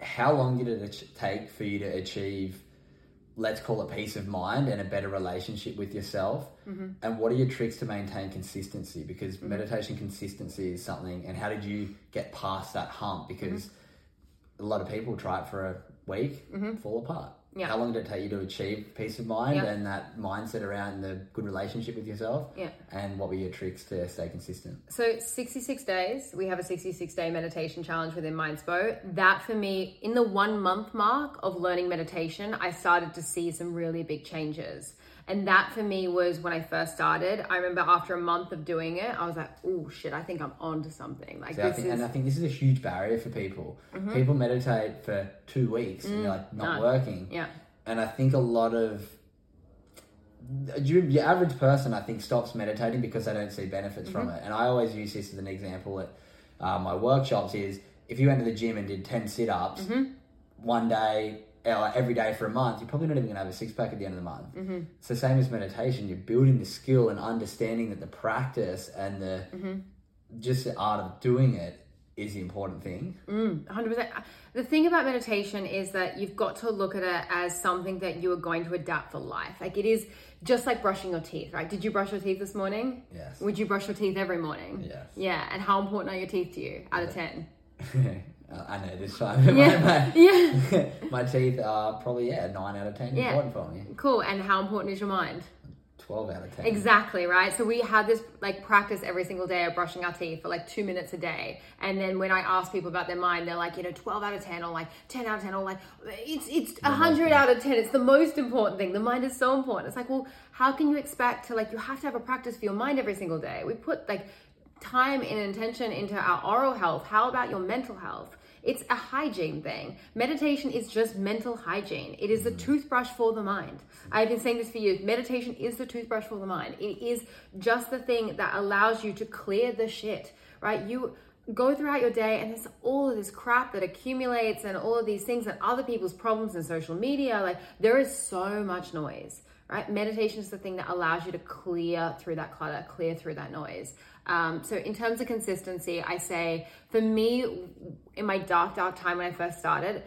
How long did it take for you to achieve let's call it peace of mind and a better relationship with yourself mm-hmm. and what are your tricks to maintain consistency because mm-hmm. meditation consistency is something and how did you get past that hump because mm-hmm. a lot of people try it for a week mm-hmm. fall apart yeah. How long did it take you to achieve peace of mind yeah. and that mindset around the good relationship with yourself?
Yeah.
And what were your tricks to stay consistent?
So 66 days, we have a 66 day meditation challenge within Mindspo. That for me, in the one month mark of learning meditation, I started to see some really big changes. And that for me was when I first started. I remember after a month of doing it, I was like, "Oh shit, I think I'm on to something." Like,
See, I think, is... and I think this is a huge barrier for people. Mm-hmm. People meditate for two weeks mm, and you're like not working.
Yeah.
And I think a lot of you, your average person, I think, stops meditating because they don't see benefits mm-hmm. from it. And I always use this as an example at uh, my workshops: is if you went to the gym and did ten sit-ups, mm-hmm. one day uh, every day for a month, you're probably not even going to have a six pack at the end of the month.
Mm-hmm.
It's the same as meditation. You're building the skill and understanding that the practice and the
Mm-hmm.
just the art of doing it is the important thing.
100%. The thing about meditation is that you've got to look at it as something that you are going to adapt for life. Like it is just like brushing your teeth, right? Did you brush your teeth this morning?
Yes.
Would you brush your teeth every morning?
Yes.
Yeah. And how important are your teeth to you out of 10?
Uh, I know this time.
Yeah.
my,
Yeah.
my teeth are probably yeah nine out of ten
Yeah.
important for me.
Cool. And how important is your mind?
Twelve out of ten.
Exactly, right? So we had this like practice every single day of brushing our teeth for like two minutes a day. And then when I ask people about their mind, they're like, you know, 12 out of 10 or like 10 out of 10 or like, it's, it's 100 out of 10. It's the most important thing. The mind is so important. It's like, well, how can you expect to like, you have to have a practice for your mind every single day. We put like time and intention into our oral health. How about your mental health? It's a hygiene thing. Meditation is just mental hygiene. It is the mm-hmm. toothbrush for the mind. I've been saying this for years. Meditation is the toothbrush for the mind. It is just the thing that allows you to clear the shit, right? You go throughout your day and there's all of this crap that accumulates and all of these things and other people's problems and social media. Like there is so much noise, right? Meditation is the thing that allows you to clear through that clutter, clear through that noise. Um, so in terms of consistency, I say for me, in my dark, dark time when I first started,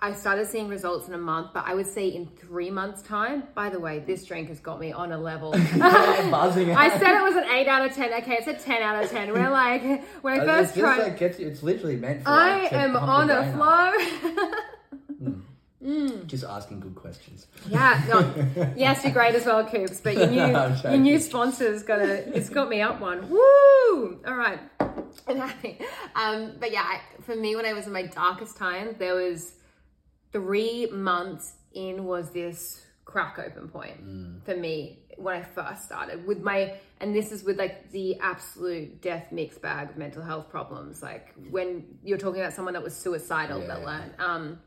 I started seeing results in a month, but I would say in three months' time. By the way, this drink has got me on a level.
buzzing.
I said it was an eight out of ten. Okay, it's a ten out of ten. We're like when I first
just
tried.
like gets you, it's literally meant for.
I
like,
am on a
brain
flow.
Just asking good questions.
yeah, no, yes, you're great as well, Coops. But your new,
I'm
your new sponsor's got a, it's got me up one. Woo! All right, I'm happy. Um, but yeah, I, for me, when I was in my darkest time, there was three months in was this crack open point
Mm.
for me when I first started with my, and this is with like the absolute death mixed bag of mental health problems. Like when you're talking about someone that was suicidal that
Yeah.
learned, um,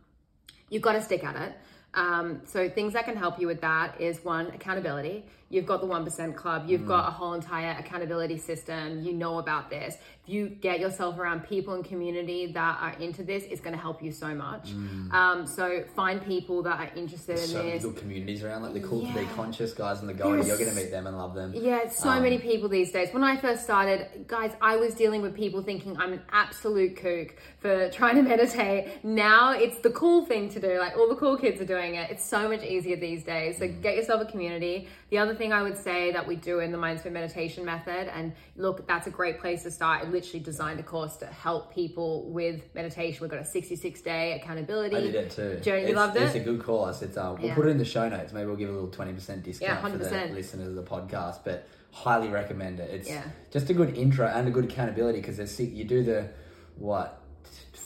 you've got to stick at it. Um, so things that can help you with that is one accountability. You've got the one percent club. You've got a whole entire accountability system. You know about this. If you get yourself around people and community that are into this, it's going to help you so much. Um, so find people that are interested in
So many
this.
good communities around, like the cool to be conscious guys in the.
There's-
You're going to meet them and love them.
Yeah, so
Um,
many people these days. When I first started, guys, I was dealing with people thinking I'm an absolute kook for trying to meditate. Now it's the cool thing to do. Like all the cool kids are doing it. It's so much easier these days. So get yourself a community. The other thing I would say that we do in the Mindspo meditation method, and look, that's a great place to start. I literally designed a course to help people with meditation. We've got a 66 day accountability.
I did it too.
Journey, you
it's,
loved
It's a good course. It's uh, we'll
Yeah.
put it in the show notes. Maybe we'll give a little twenty percent discount
Yeah,
for the
100%.
listeners of the podcast. But highly recommend it. It's
Yeah.
just a good intro and a good accountability because you do the what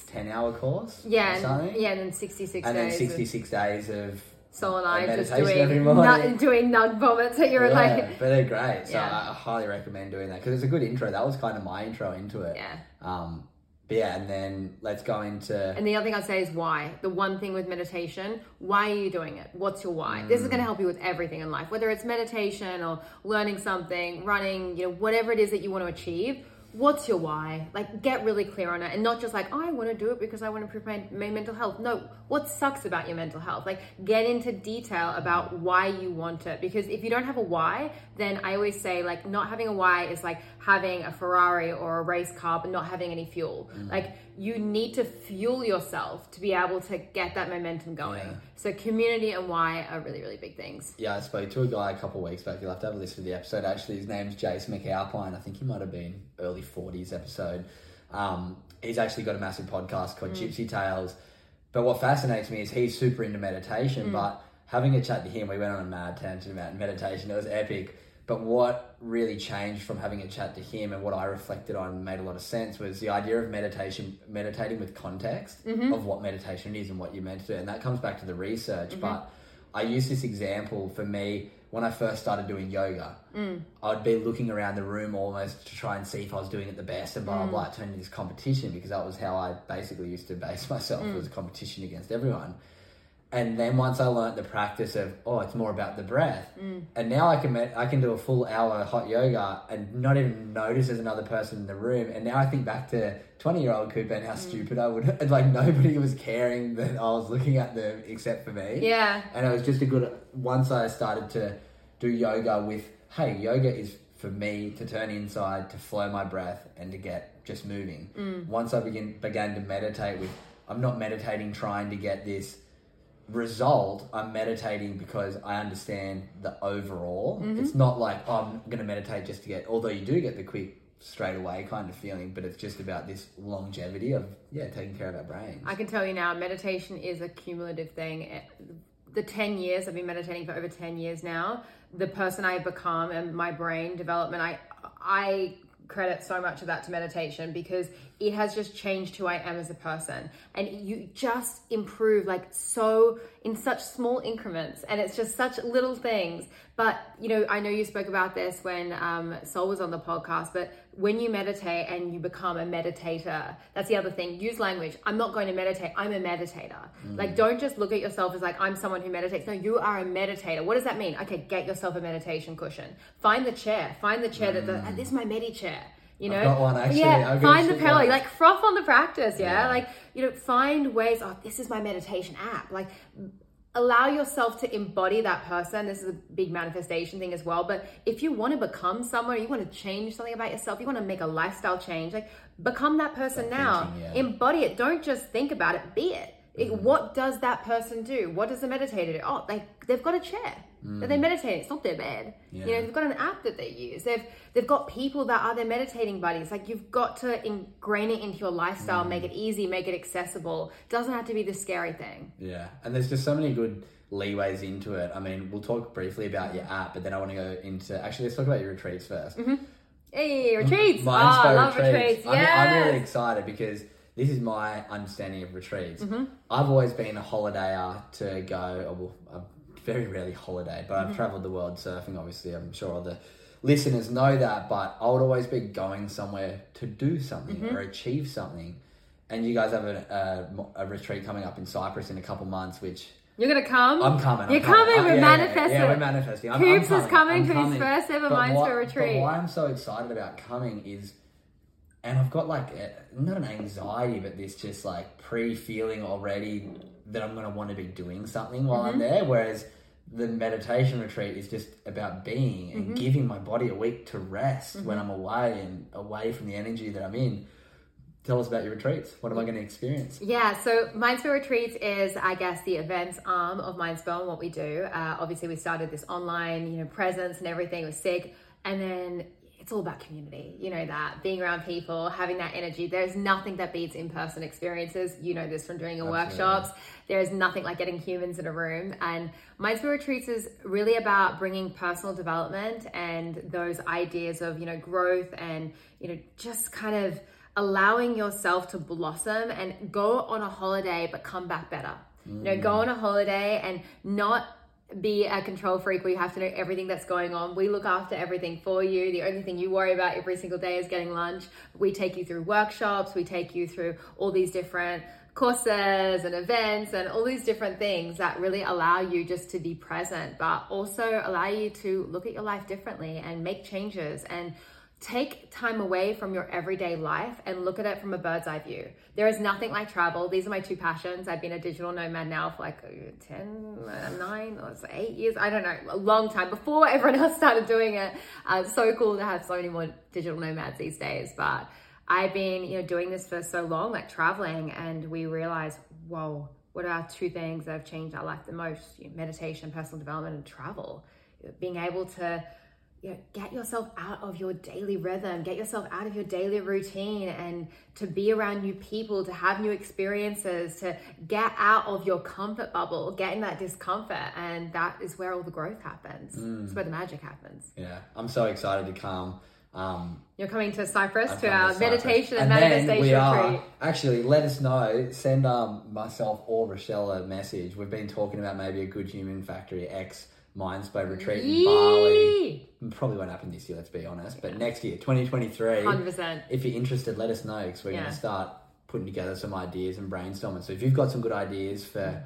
ten hour course.
yeah, and, yeah, and then 66
and then
days. of-
sixty six days of
Sol and I just doing nut, doing nug vomits at your
yeah,
like
but they're great. So
Yeah.
I, highly recommend doing that because it's a good intro. That was kind of my intro into it.
yeah.
Um, but yeah, and then let's go into
And the other thing I'd say is why. The one thing with meditation, why are you doing it? What's your why? This is going to help you with everything in life, whether it's meditation or learning something, running, you know, whatever it is that you want to achieve. What's your why? Like, get really clear on it and not just like, oh, I want to do it because I want to improve my, my mental health. No, what sucks about your mental health? Like, get into detail about why you want it. Because if you don't have a why, then I always say, like, not having a why is like having a Ferrari or a race car, but not having any fuel. Mm. Like, you need to fuel yourself to be able to get that momentum going.
Yeah.
So, community and why are really, really big things.
Yeah, I spoke to a guy a couple of weeks back. You'll have to have a listen to the episode. Actually, his name's Jason McAlpine. I think he might have been early 40s episode. Um, he's actually got a massive podcast called mm. Gypsy Tales. But what fascinates me is he's super into meditation. Mm. But having a chat to him, we went on a mad tangent about meditation. It was epic. But what really changed from having a chat to him and what I reflected on made a lot of sense was the idea of meditation, meditating with context mm-hmm. of what meditation is and what you're meant to do. And that comes back to the research. Mm-hmm. But I use this example for me when I first started doing yoga. Mm. I'd be looking around the room almost to try and see if I was doing it the best and blah blah mm. blah. It turned into this competition because that was how I basically used to base myself mm. was a competition against everyone. And then once I learnt the practice of oh, it's more about the breath, mm. and now I can I can do a full hour hot yoga and not even notice there's another person in the room. And now I think back to twenty year old Cooper and how mm. stupid I would and like nobody was caring that I was looking at them except for me.
Yeah,
and it was just a good. Once I started to do yoga with hey, yoga is for me to turn inside, to flow my breath, and to get just moving. Mm. Once I begin began to meditate with, I'm not meditating trying to get this result, I'm meditating because I understand the overall. Mm-hmm. It's not like oh, I'm going to meditate just to get, although you do get the quick straight away kind of feeling, but it's just about this longevity of, yeah, taking care of our brains.
I can tell you now, meditation is a cumulative thing. The 10 years, I've been meditating for over 10 years now. The person I have become and my brain development, I, I credit so much of that to meditation because it has just changed who I am as a person. And you just improve like so in such small increments. And it's just such little things. But, you know, I know you spoke about this when um, Sol was on the podcast, but when you meditate and you become a meditator, that's the other thing. Use language. I'm not going to meditate. I'm a meditator. Mm. Like, don't just look at yourself as like, I'm someone who meditates. No, you are a meditator. What does that mean? Okay, get yourself a meditation cushion. Find the chair. Find the chair mm. that, the, this is my medi chair you know,
I've got one actually.
Yeah, find the pillow, like froth on the practice. Yeah? yeah, like you know, find ways. Oh, this is my meditation app. Like, allow yourself to embody that person. This is a big manifestation thing as well. But if you want to become someone, you want to change something about yourself, you want to make a lifestyle change, like become that person that now. Thinking, yeah. Embody it. Don't just think about it. Be it. It, mm. what does that person do? What does the meditator do? Oh, they they've got a chair mm. that they meditate. It's not their bed. Yeah. You know, they've got an app that they use. They've they've got people that are their meditating buddies. Like you've got to ingrain it into your lifestyle, mm. make it easy, make it accessible. It doesn't have to be the scary thing.
Yeah, and there's just so many good leeways into it. I mean, we'll talk briefly about your app, but then I want to go into actually let's talk about your retreats 1st
mm-hmm. Hey, retreats! oh, I love retreats. retreats. Yes.
I'm, I'm really excited because this is my understanding of retreats. Mm-hmm. I've always been a holidayer to go, well, I very rarely holiday, but mm-hmm. I've traveled the world surfing, obviously. I'm sure all the listeners know that, but I would always be going somewhere to do something mm-hmm. or achieve something. And you guys have a, a, a, retreat coming up in Cyprus in a couple months, which.
You're gonna come.
I'm coming.
You're I'm coming. coming. We're yeah, manifesting.
Yeah, yeah, we're manifesting.
I'm, Coops I'm is coming I'm to coming. his first ever Mindspo retreat.
But why I'm so excited about coming is and I've got like a, not an anxiety, but this just like pre feeling already that I'm going to want to be doing something while mm-hmm. I'm there. Whereas the meditation retreat is just about being and mm-hmm. giving my body a week to rest mm-hmm. when I'm away and away from the energy that I'm in. Tell us about your retreats. What am I going to experience?
Yeah, so Mindspo Retreats is, I guess, the events arm of Mindspo and what we do. Uh, obviously, we started this online, you know, presence and everything. It was sick, and then it's all about community. You know that being around people, having that energy. There's nothing that beats in-person experiences. You know this from doing your Absolutely. workshops. There is nothing like getting humans in a room. And Mindspo Retreats is really about bringing personal development and those ideas of you know growth and you know just kind of allowing yourself to blossom and go on a holiday but come back better. Mm. You know, go mm. on a holiday and not be a control freak where you have to know everything that's going on. We look after everything for you. The only thing you worry about every single day is getting lunch. We take you through workshops, we take you through all these different courses and events and all these different things that really allow you just to be present, but also allow you to look at your life differently and make changes and take time away from your everyday life and look at it from a bird's eye view. There is nothing like travel. These are my two passions. I've been a digital nomad now for like uh, 10, uh, 9, or 8 years. I don't know, a long time before everyone else started doing it. Uh, it's so cool to have so many more digital nomads these days. But I've been, you know, doing this for so long, like traveling, and we realize, whoa, what are two things that have changed our life the most? You know, meditation, personal development, and travel. Being able to you know, get yourself out of your daily rhythm, get yourself out of your daily routine, and to be around new people, to have new experiences, to get out of your comfort bubble, get in that discomfort. And that is where all the growth happens. Mm. It's where the magic happens.
Yeah, I'm so excited to come. Um,
You're coming to Cyprus to our to meditation and, and manifestation we are, retreat.
Actually, let us know. Send um, myself or Rochelle a message. We've been talking about maybe a Good Human Factory X Mindspo retreat Yee! in Bali. Probably won't happen this year, let's be honest. But next year, 2023.
100%.
If you're interested, let us know because we're yeah. going to start putting together some ideas and brainstorming. So if you've got some good ideas for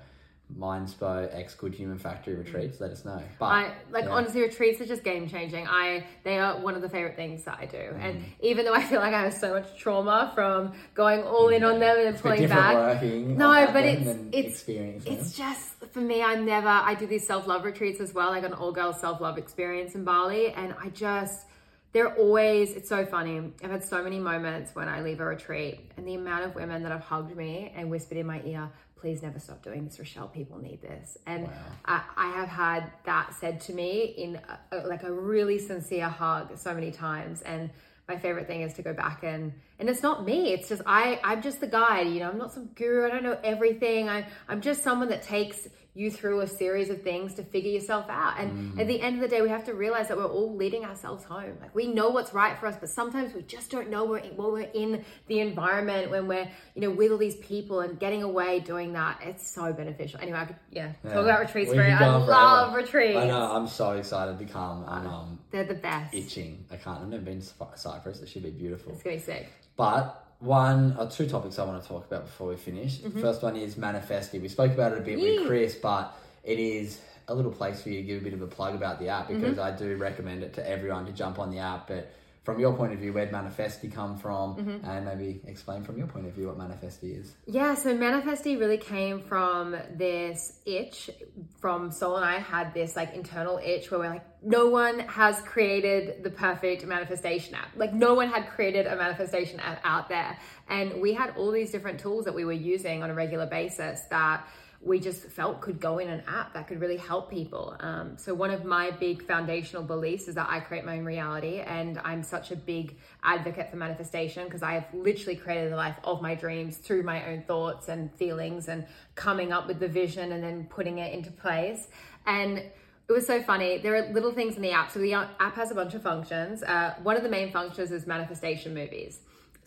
Mindspo X Good Human Factory retreats, let us know.
But I like yeah. honestly retreats are just game changing. I they are one of the favorite things that I do. Mm. And even though I feel like I have so much trauma from going all in yeah. on them and then pulling back. No, but it's it's it's just for me, I'm never I do these self-love retreats as well, like an all-girls self-love experience in Bali. And I just they're always it's so funny i've had so many moments when i leave a retreat and the amount of women that have hugged me and whispered in my ear please never stop doing this. Rochelle people need this. And wow. I, I, have had that said to me in a, like a really sincere hug so many times. And my favorite thing is to go back and and it's not me it's just i i'm just the guide you know i'm not some guru i don't know everything i i'm just someone that takes you through a series of things to figure yourself out. And mm. at the end of the day, we have to realize that we're all leading ourselves home. Like we know what's right for us, but sometimes we just don't know we're we're in the environment, when we're, you know, with all these people and getting away doing that. It's so beneficial. Anyway, I could, yeah, yeah. talk about retreats for I love retreats.
I know. I'm so excited to come. Um,
They're the best.
Itching. I can't. I've never been to Cyprus. It should be beautiful.
It's going to be sick.
But one or two topics I want to talk about before we finish. Mm-hmm. First one is Manifesty. We spoke about it a bit Yee. with Chris, but it is a little place for you to give a bit of a plug about the app because mm-hmm. I do recommend it to everyone to jump on the app. But from your point of view, where'd Manifesty come from? Mm-hmm. And maybe explain from your point of view what Manifesty is.
Yeah, so Manifesty really came from this itch. From Sol and I had this like internal itch where we're like, no one has created the perfect manifestation app. Like, no one had created a manifestation app out there. And we had all these different tools that we were using on a regular basis that we just felt could go in an app that could really help people. Um, so, one of my big foundational beliefs is that I create my own reality, and I'm such a big advocate for manifestation because I have literally created the life of my dreams through my own thoughts and feelings and coming up with the vision and then putting it into place. And it was so funny. There are little things in the app. So, the app has a bunch of functions. Uh, one of the main functions is manifestation movies.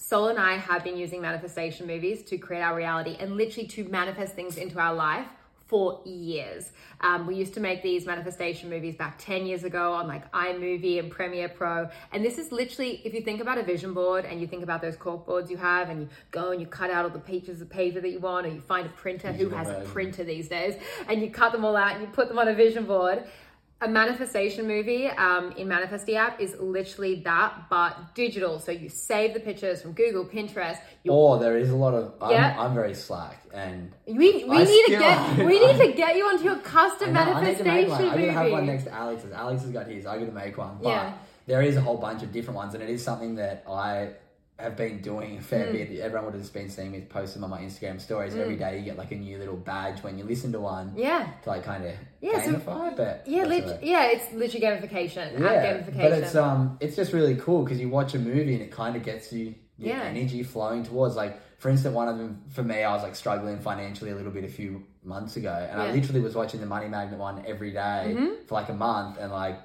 Sol and I have been using manifestation movies to create our reality and literally to manifest things into our life for years. Um, we used to make these manifestation movies back 10 years ago on like iMovie and Premiere Pro. And this is literally, if you think about a vision board and you think about those cork boards you have and you go and you cut out all the pages of paper that you want, or you find a printer who has a printer these days and you cut them all out and you put them on a vision board a manifestation movie um, in Manifesty app is literally that, but digital. So you save the pictures from Google, Pinterest.
Or there is a lot of. I'm, yeah. I'm very slack, and
we, we need to get we need to get you onto your custom manifestation I need to make one.
I'm gonna have one next to Alex's. Alex has got his. I'm gonna make one, but yeah. there is a whole bunch of different ones, and it is something that I have been doing a fair mm. bit. Everyone would have just been seeing me post them on my Instagram stories mm. every day. You get like a new little badge when you listen to one.
Yeah.
To like kind of yeah, gamify, so, but
yeah, lit- yeah, it's literally gamification. Yeah, gamification.
but it's um, it's just really cool because you watch a movie and it kind of gets you your yeah. energy flowing towards like. For instance, one of them for me, I was like struggling financially a little bit a few months ago, and yeah. I literally was watching the Money Magnet one every day mm-hmm. for like a month, and like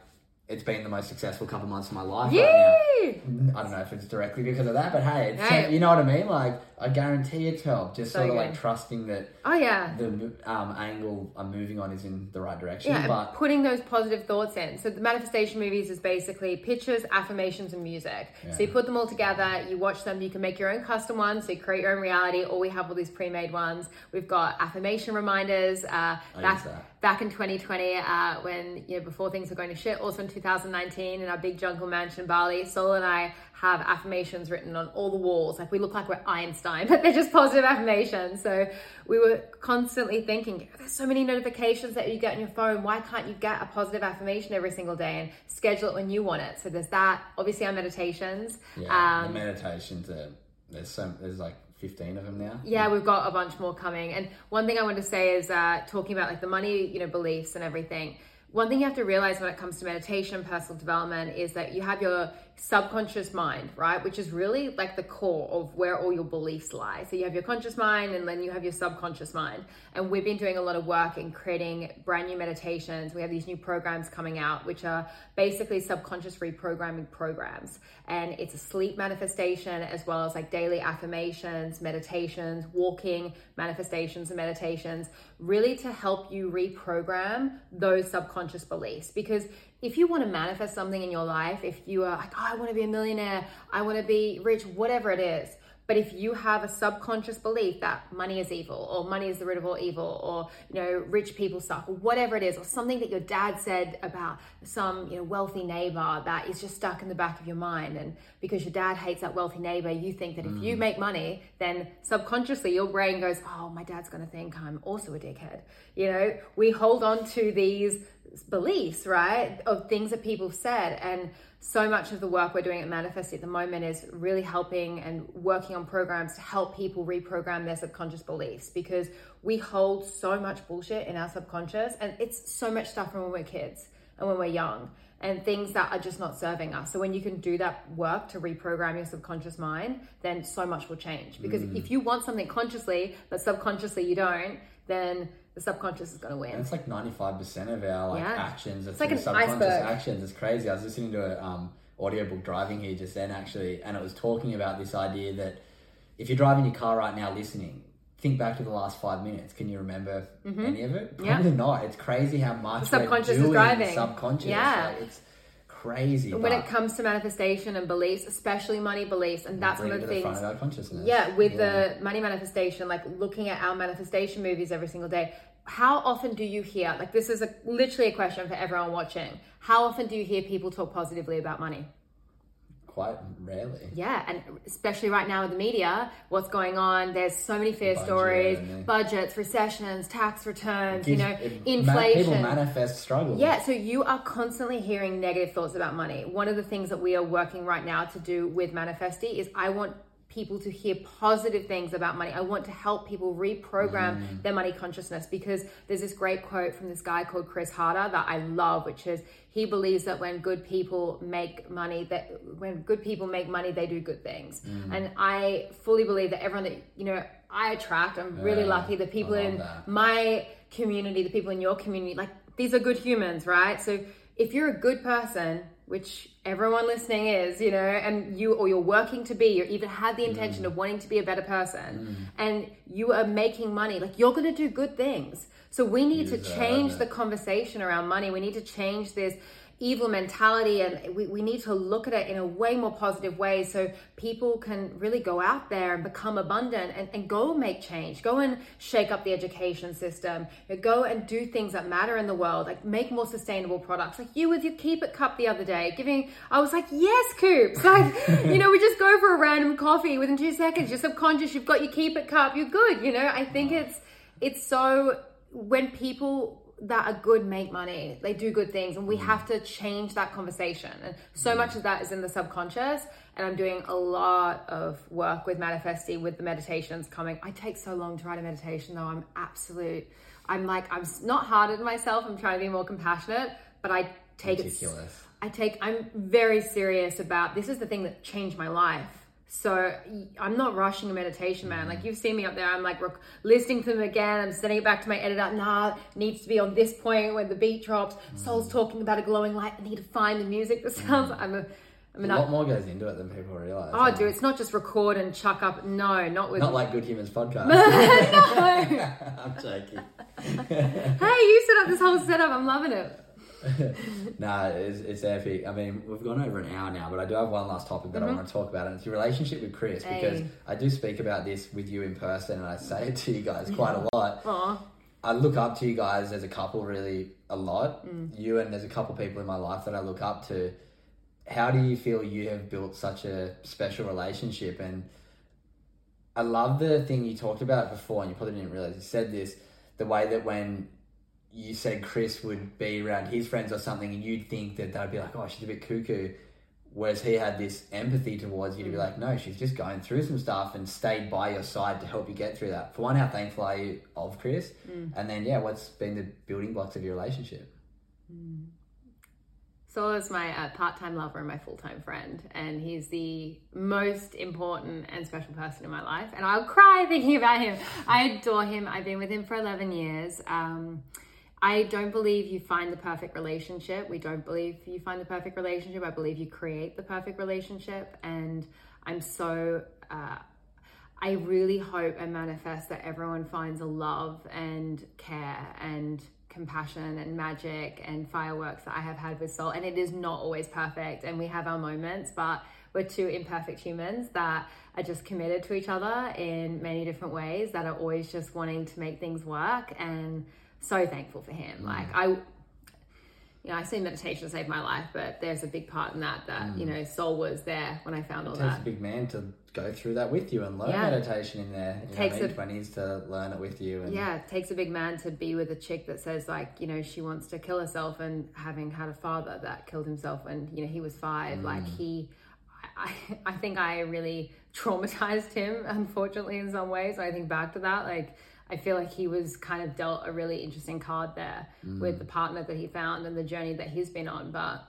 it's been the most successful couple months of my life Yay! right now. I don't know if it's directly because of that, but hey, it's hey. you know what I mean? Like, I guarantee it's helped. Just so sort of good. like trusting that.
Oh yeah.
The um, angle I'm moving on is in the right direction. Yeah, but
putting those positive thoughts in. So the manifestation movies is basically pictures, affirmations, and music. Yeah. So you put them all together. You watch them. You can make your own custom ones. So you create your own reality. Or we have all these pre-made ones. We've got affirmation reminders. Uh, back back in 2020, uh, when you know before things were going to shit. Also in 2019, in our big jungle mansion Bali, Sol and I have affirmations written on all the walls. Like we look like we're Einstein, but they're just positive affirmations. So we were constantly thinking, there's so many notifications that you get on your phone. Why can't you get a positive affirmation every single day and schedule it when you want it? So there's that. Obviously, our meditations.
Yeah, um, the meditations are there's so there's like 15 of them now
yeah we've got a bunch more coming and one thing i want to say is uh, talking about like the money you know beliefs and everything one thing you have to realize when it comes to meditation personal development is that you have your subconscious mind, right? Which is really like the core of where all your beliefs lie. So you have your conscious mind and then you have your subconscious mind. And we've been doing a lot of work in creating brand new meditations. We have these new programs coming out, which are basically subconscious reprogramming programs. And it's a sleep manifestation as well as like daily affirmations, meditations, walking manifestations and meditations, really to help you reprogram those subconscious beliefs. Because if you want to manifest something in your life, if you are like, oh, I want to be a millionaire, I want to be rich, whatever it is, But if you have a subconscious belief that money is evil or money is the root of all evil or, you know, rich people suck or whatever it is, or something that your dad said about some, you know, wealthy neighbor that is just stuck in the back of your mind. And because your dad hates that wealthy neighbor, you think that if you mm. make money, then subconsciously your brain goes, oh, my dad's going to think I'm also a dickhead. You know, we hold on to these beliefs, right, of things that people said. And so much of the work we're doing at Manifest at the moment is really helping and working on programs to help people reprogram their subconscious beliefs because we hold so much bullshit in our subconscious and it's so much stuff from when we're kids and when we're young and things that are just not serving us. So when you can do that work to reprogram your subconscious mind, then so much will change. Because mm. if you want something consciously but subconsciously you don't, then the subconscious is going to win.
And it's like 95% of our like yeah. actions it's like subconscious iceberg. actions. It's crazy. I was listening to an um, audiobook driving here just then actually, and it was talking about this idea that if you're driving your car right now listening, think back to the last five minutes. Can you remember mm-hmm. any of it? Probably yeah. not. It's crazy how much the subconscious is driving. Subconscious. Yeah. Like, it's crazy.
When it comes to manifestation and beliefs, especially money beliefs, and that's one of the things. Yeah, with yeah. the money manifestation, like looking at our manifestation movies every single day, how often do you hear like this is a literally a question for everyone watching how often do you hear people talk positively about money
quite rarely.
Yeah and especially right now with the media what's going on? There's so many fear Budget, stories. budgets recessions tax returns gives, you know inflation.
people manifest struggles.
Yeah so you are constantly hearing negative thoughts about money. One of the things that we are working right now to do with manifesty is i want people to hear positive things about money. I want to help people reprogram mm. their money consciousness because there's this great quote from this guy called Chris Harder that I love, which is he believes that when good people make money, that when good people make money, they do good things. Mm. And I fully believe that everyone that you know I attract, I'm really lucky. The people in that. my community, the people in your community, like these are good humans, right? So if you're a good person, which everyone listening is, you know, and you or you're working to be, or even had the intention mm. of wanting to be a better person, mm. and you are making money, like you're going to do good things. So we need to change the conversation around money. We need to change this evil mentality and we, we need to look at it in a way more positive way so people can really go out there and become abundant and, and go make change. Go and shake up the education system. Go and do things that matter in the world like make more sustainable products. Like you with your keep it cup the other day giving i was like yes coops. Like you know we just go for a random coffee within two seconds. You're subconscious. You've got your keep it cup. You're good you know? I think it's it's so when people that are good make money. They do good things, and we mm. have to change that conversation. And so mm. much of that is in the subconscious. And I'm doing a lot of work with manifesting with the meditations coming. I take so long to write a meditation, though. I'm absolute. I'm like I'm not hard on myself. I'm trying to be more compassionate, but I take Ridiculous. it. I take. I'm very serious about this. Is the thing that changed my life so I'm not rushing a meditation, man. Like you've seen me up there, I'm like rec- listening to them again. I'm sending it back to my editor. Nah, needs to be on this point when the beat drops. Mm. Soul's talking about a glowing light. I need to find the music that sounds. Mm. I'm a.
I mean, a lot more goes into it than people realize.
Oh, dude, it's not just record and chuck up. No, not with.
Not like Good Humans podcast. no, I'm joking.
hey, you set up this whole setup. I'm loving it.
nah, it's, it's epic. I mean, we've gone over an hour now, but I do have one last topic that mm-hmm. I want to talk about, and it's your relationship with Chris hey. because I do speak about this with you in person, and I say it to you guys quite a lot. Aww. I look up to you guys as a couple really a lot. Mm. You and there's a couple people in my life that I look up to. How do you feel you have built such a special relationship? And I love the thing you talked about before, and you probably didn't realize you said this. The way that when you said Chris would be around his friends or something, and you'd think that they'd be like, "Oh, she's a bit cuckoo," whereas he had this empathy towards you to be mm. like, "No, she's just going through some stuff and stayed by your side to help you get through that." For one, how thankful are you of Chris? Mm. And then, yeah, what's been the building blocks of your relationship?
Mm. Sol is my uh, part-time lover and my full-time friend, and he's the most important and special person in my life. And I'll cry thinking about him. I adore him. I've been with him for eleven years. Um, I don't believe you find the perfect relationship. We don't believe you find the perfect relationship. I believe you create the perfect relationship. And I'm so, uh, I really hope and manifest that everyone finds a love and care and compassion and magic and fireworks that I have had with Sol. And it is not always perfect. And we have our moments, but we're two imperfect humans that are just committed to each other in many different ways that are always just wanting to make things work and so thankful for him. Mm. Like I you know, I say meditation saved my life, but there's a big part in that that mm. you know, Sol was there when I found all
it
takes
that. a big man to go through that with you and learn yeah. meditation in there. It takes a twenties to learn it with you.
And... Yeah, it takes a big man to be with a chick that says like, you know, she wants to kill herself, and having had a father that killed himself when you know he was five, mm. like he. I, I think I really traumatized him, unfortunately, in some ways. I think back to that, like I feel like he was kind of dealt a really interesting card there mm. with the partner that he found and the journey that he's been on. But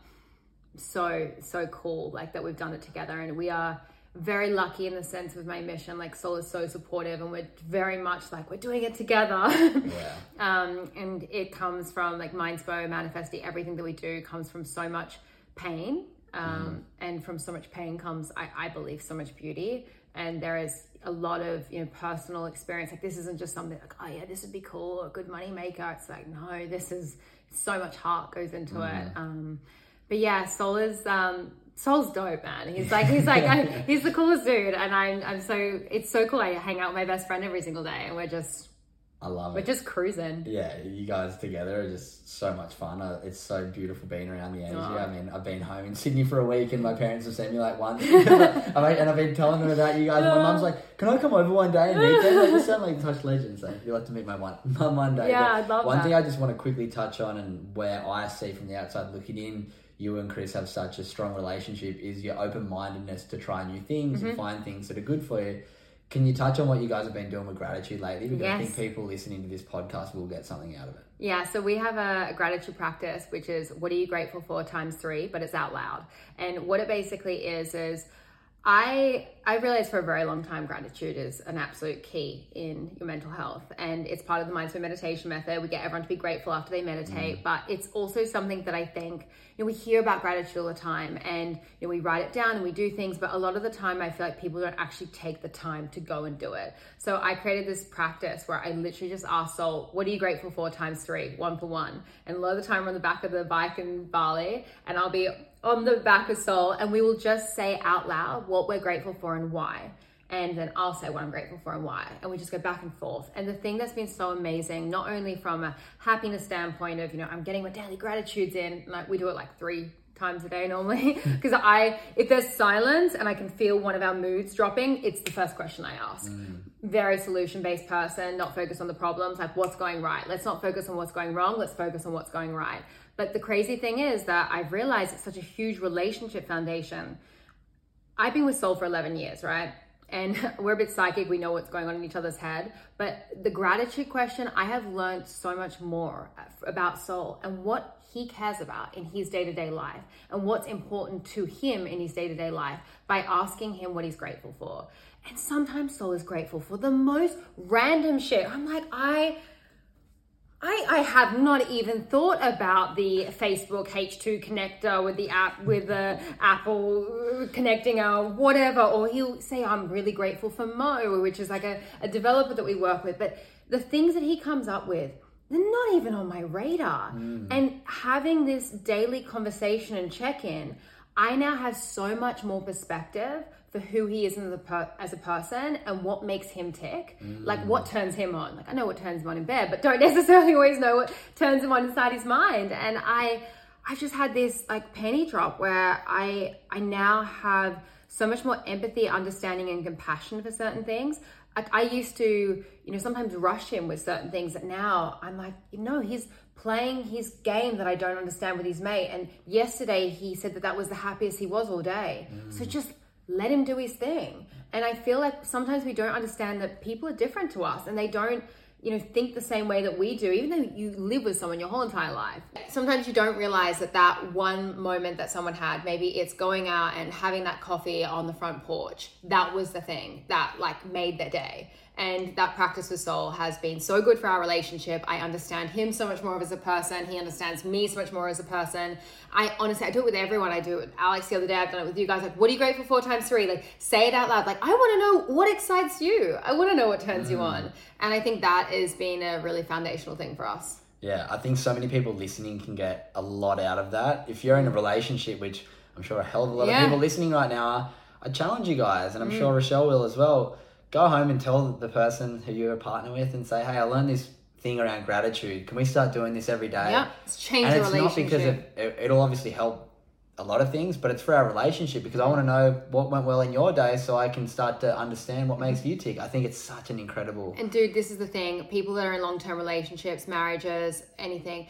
so, so cool, like that we've done it together. And we are very lucky in the sense of my mission. Like Sol is so supportive and we're very much like we're doing it together. yeah. um, and it comes from like Mindspo, Manifesting, everything that we do comes from so much pain. Um, mm. And from so much pain comes, I, I believe, so much beauty. And there is a lot of you know personal experience. Like this isn't just something like oh yeah this would be cool a good money maker it's like no this is so much heart goes into mm. it um but yeah Sol is um Sol's dope man. He's like he's like I, he's the coolest dude. And i'm i'm so it's so cool. I hang out with my best friend every single day and we're just
I love
We're
it.
We're just cruising.
Yeah, you guys together are just so much fun. Uh, it's so beautiful being around the energy. Oh. I mean, I've been home in Sydney for a week and my parents have sent me like once. and I've been telling them about you guys. My mum's like, can I come over one day and meet them? Like, you sound like such legends. So you'll have to meet my one, mum one day.
Yeah, I'd love
One
that.
thing I just want to quickly touch on and where I see from the outside looking in, you and Chris have such a strong relationship is your open-mindedness to try new things mm-hmm. and find things that are good for you can you touch on what you guys have been doing with gratitude lately? Because yes. I think people listening to this podcast will get something out of it.
Yeah, so we have a gratitude practice, which is what are you grateful for times three, but it's out loud. And what it basically is, is I I realized for a very long time gratitude is an absolute key in your mental health and it's part of the mindful meditation method. We get everyone to be grateful after they meditate, mm. but it's also something that I think know we hear about gratitude all the time and you know we write it down and we do things, but a lot of the time I feel like people don't actually take the time to go and do it. So I created this practice where I literally just ask Sol, what are you grateful for times 3, one for one. And a lot of the time we're on the back of the bike in Bali and I'll be on the back of Sol and we will just say out loud what we're grateful for and why and then I'll say what I'm grateful for and why. And we just go back and forth. And the thing that's been so amazing, not only from a happiness standpoint of, you know, I'm getting my daily gratitudes in, like we do it like three times a day normally, because I, if there's silence and I can feel one of our moods dropping, it's the first question I ask. Mm. Very solution based person, not focused on the problems, like what's going right. Let's not focus on what's going wrong, let's focus on what's going right. But the crazy thing is that I've realized it's such a huge relationship foundation. I've been with Sol for 11 years, right? And we're a bit psychic, we know what's going on in each other's head. But the gratitude question, I have learned so much more about Sol and what he cares about in his day to day life and what's important to him in his day to day life by asking him what he's grateful for. And sometimes Sol is grateful for the most random shit. I'm like, I I, I have not even thought about the Facebook H2 connector with the app, with the Apple connecting or whatever. Or he'll say, I'm really grateful for Mo, which is like a, a developer that we work with. But the things that he comes up with, they're not even on my radar. Mm. And having this daily conversation and check in, I now have so much more perspective for who he is as a, per- as a person and what makes him tick. Mm. Like what turns him on. Like I know what turns him on in bed, but don't necessarily always know what turns him on inside his mind. And I I've just had this like penny drop where I I now have so much more empathy, understanding, and compassion for certain things. Like I used to, you know, sometimes rush him with certain things that now I'm like, you know, he's playing his game that I don't understand with his mate. And yesterday he said that that was the happiest he was all day. Mm. So just let him do his thing. And I feel like sometimes we don't understand that people are different to us and they don't, you know, think the same way that we do, even though you live with someone your whole entire life. Sometimes you don't realize that that one moment that someone had, maybe it's going out and having that coffee on the front porch, that was the thing that like made their day and that practice with Sol has been so good for our relationship i understand him so much more as a person he understands me so much more as a person i honestly i do it with everyone i do it with alex the other day i've done it with you guys like what are you grateful for times three like say it out loud like i want to know what excites you i want to know what turns mm. you on and i think that has been a really foundational thing for us
yeah i think so many people listening can get a lot out of that if you're in a relationship which I'm sure a hell of a lot yeah. of people listening right now are. I challenge you guys, and I'm mm. sure Rochelle will as well. Go home and tell the person who you're a partner with and say, hey, I learned this thing around gratitude. Can we start doing this every day?
Yeah, it's change and it's not because
it, it'll obviously help a lot of things, but it's for our relationship because I want to know what went well in your day so I can start to understand what makes you tick. I think it's such an incredible.
And dude, this is the thing people that are in long term relationships, marriages, anything,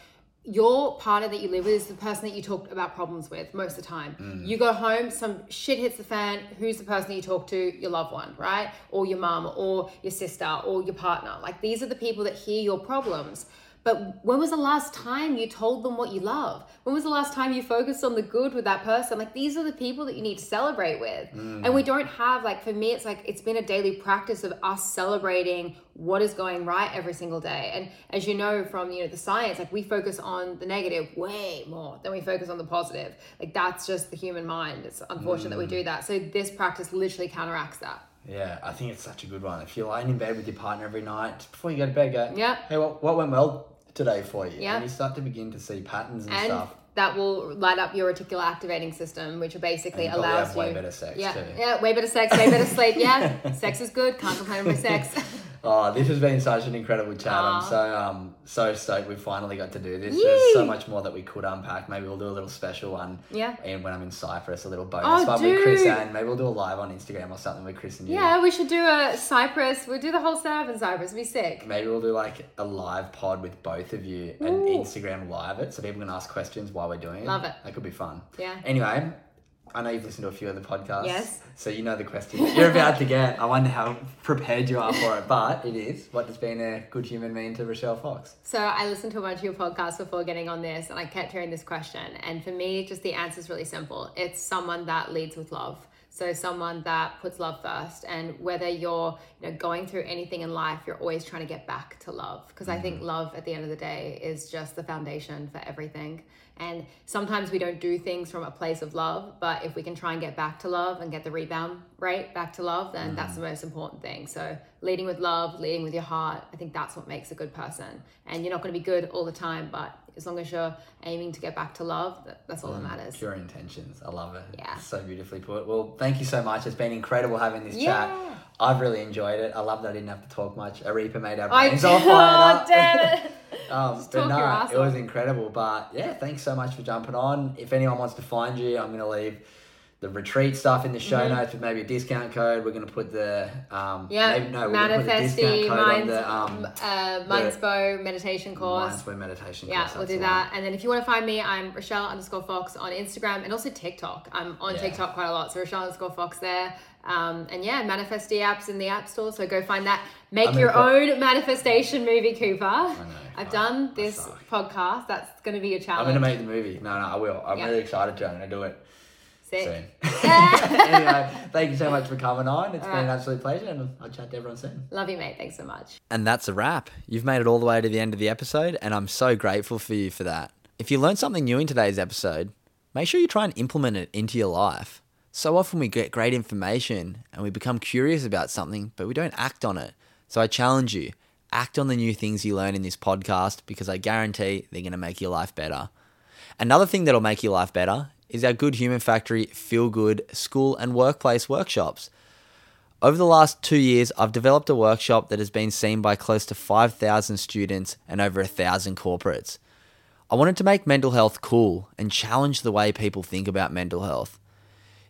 your partner that you live with is the person that you talk about problems with most of the time. Mm. You go home, some shit hits the fan. Who's the person that you talk to? Your loved one, right? Or your mum, or your sister, or your partner. Like these are the people that hear your problems. But when was the last time you told them what you love? When was the last time you focused on the good with that person? Like these are the people that you need to celebrate with. Mm. And we don't have like for me it's like it's been a daily practice of us celebrating what is going right every single day. And as you know from you know the science, like we focus on the negative way more than we focus on the positive. Like that's just the human mind. It's unfortunate mm. that we mm. do that. So this practice literally counteracts that.
Yeah, I think it's such a good one. If you're lying in bed with your partner every night, before you go to bed, go,
yeah.
Hey, what, what went well today for you? Yeah. And you start to begin to see patterns and, and stuff.
That will light up your reticular activating system, which basically
and
allows
you. Way better sex
yeah,
too.
yeah, way better sex, way better sleep. Yeah, sex is good. Can't complain about sex.
Oh, this has been such an incredible chat. I'm so um so stoked we finally got to do this. There's so much more that we could unpack. Maybe we'll do a little special one.
Yeah.
And when I'm in Cyprus, a little bonus oh, one with Chris and maybe we'll do a live on Instagram or something with Chris and you.
Yeah, we should do a Cyprus. We'll do the whole setup in Cyprus. Be sick.
Maybe we'll do like a live pod with both of you Ooh. and Instagram live it so people can ask questions while we're doing it.
Love it.
That could be fun.
Yeah.
Anyway, I know you've listened to a few of the podcasts.
Yes.
So you know the question you're about to get. I wonder how prepared you are for it, but it is. What does being a good human mean to Rochelle Fox?
So I listened to a bunch of your podcasts before getting on this, and I kept hearing this question. And for me, just the answer is really simple. It's someone that leads with love. So someone that puts love first, and whether you're you know going through anything in life, you're always trying to get back to love because mm-hmm. I think mm-hmm. love at the end of the day is just the foundation for everything. And sometimes we don't do things from a place of love, but if we can try and get back to love and get the rebound rate back to love, then mm-hmm. that's the most important thing. So, leading with love, leading with your heart, I think that's what makes a good person. And you're not going to be good all the time, but as long as you're aiming to get back to love, that's all mm, that matters.
Pure intentions. I love it.
Yeah.
so beautifully put. Well, thank you so much. It's been incredible having this yeah. chat. I've really enjoyed it. I love that I didn't have to talk much. Arepa made our brains all fired
up. damn it.
um, but no, it was incredible. But yeah, thanks so much for jumping on. If anyone wants to find you, I'm going to leave the retreat stuff in the show mm-hmm. notes with maybe a discount code. We're going to put the um,
yeah
maybe, no,
we're Minds, the, um, uh, Mindspo meditation course.
Mindspo meditation
yeah,
course.
Yeah, we'll do that. And then if you want to find me, I'm Rochelle underscore Fox on Instagram and also TikTok. I'm on yeah. TikTok quite a lot, so Rochelle underscore Fox there. Um, and yeah, Manifesty apps in the App Store. So go find that. Make your put... own manifestation movie, Cooper. I know. I've done this podcast. That's going to be a challenge.
I'm going to make the movie. No, no, I will. I'm really excited to. I'm going to do it. Sick. soon. anyway, thank you so much for coming on. It's all been right. an absolute pleasure, and I'll chat to everyone soon.
Love you, mate. Thanks so much.
And that's a wrap. You've made it all the way to the end of the episode, and I'm so grateful for you for that. If you learned something new in today's episode, make sure you try and implement it into your life. So often we get great information and we become curious about something, but we don't act on it. So I challenge you act on the new things you learn in this podcast because I guarantee they're going to make your life better. Another thing that'll make your life better is our Good Human Factory Feel Good School and Workplace workshops. Over the last two years, I've developed a workshop that has been seen by close to 5,000 students and over 1,000 corporates. I wanted to make mental health cool and challenge the way people think about mental health.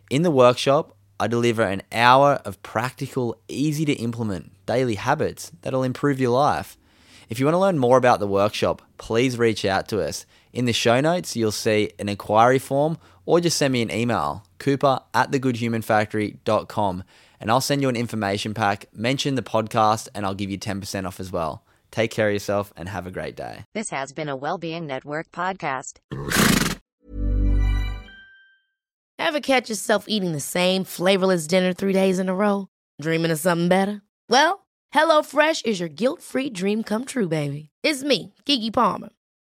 In the workshop, I deliver an hour of practical, easy to implement daily habits that'll improve your life. If you want to learn more about the workshop, please reach out to us. In the show notes, you'll see an inquiry form or just send me an email, cooper at thegoodhumanfactory.com, and I'll send you an information pack, mention the podcast, and I'll give you 10% off as well. Take care of yourself and have a great day.
This has been a Wellbeing Network podcast.
Ever catch yourself eating the same flavorless dinner three days in a row? Dreaming of something better? Well, HelloFresh is your guilt free dream come true, baby. It's me, Keke Palmer.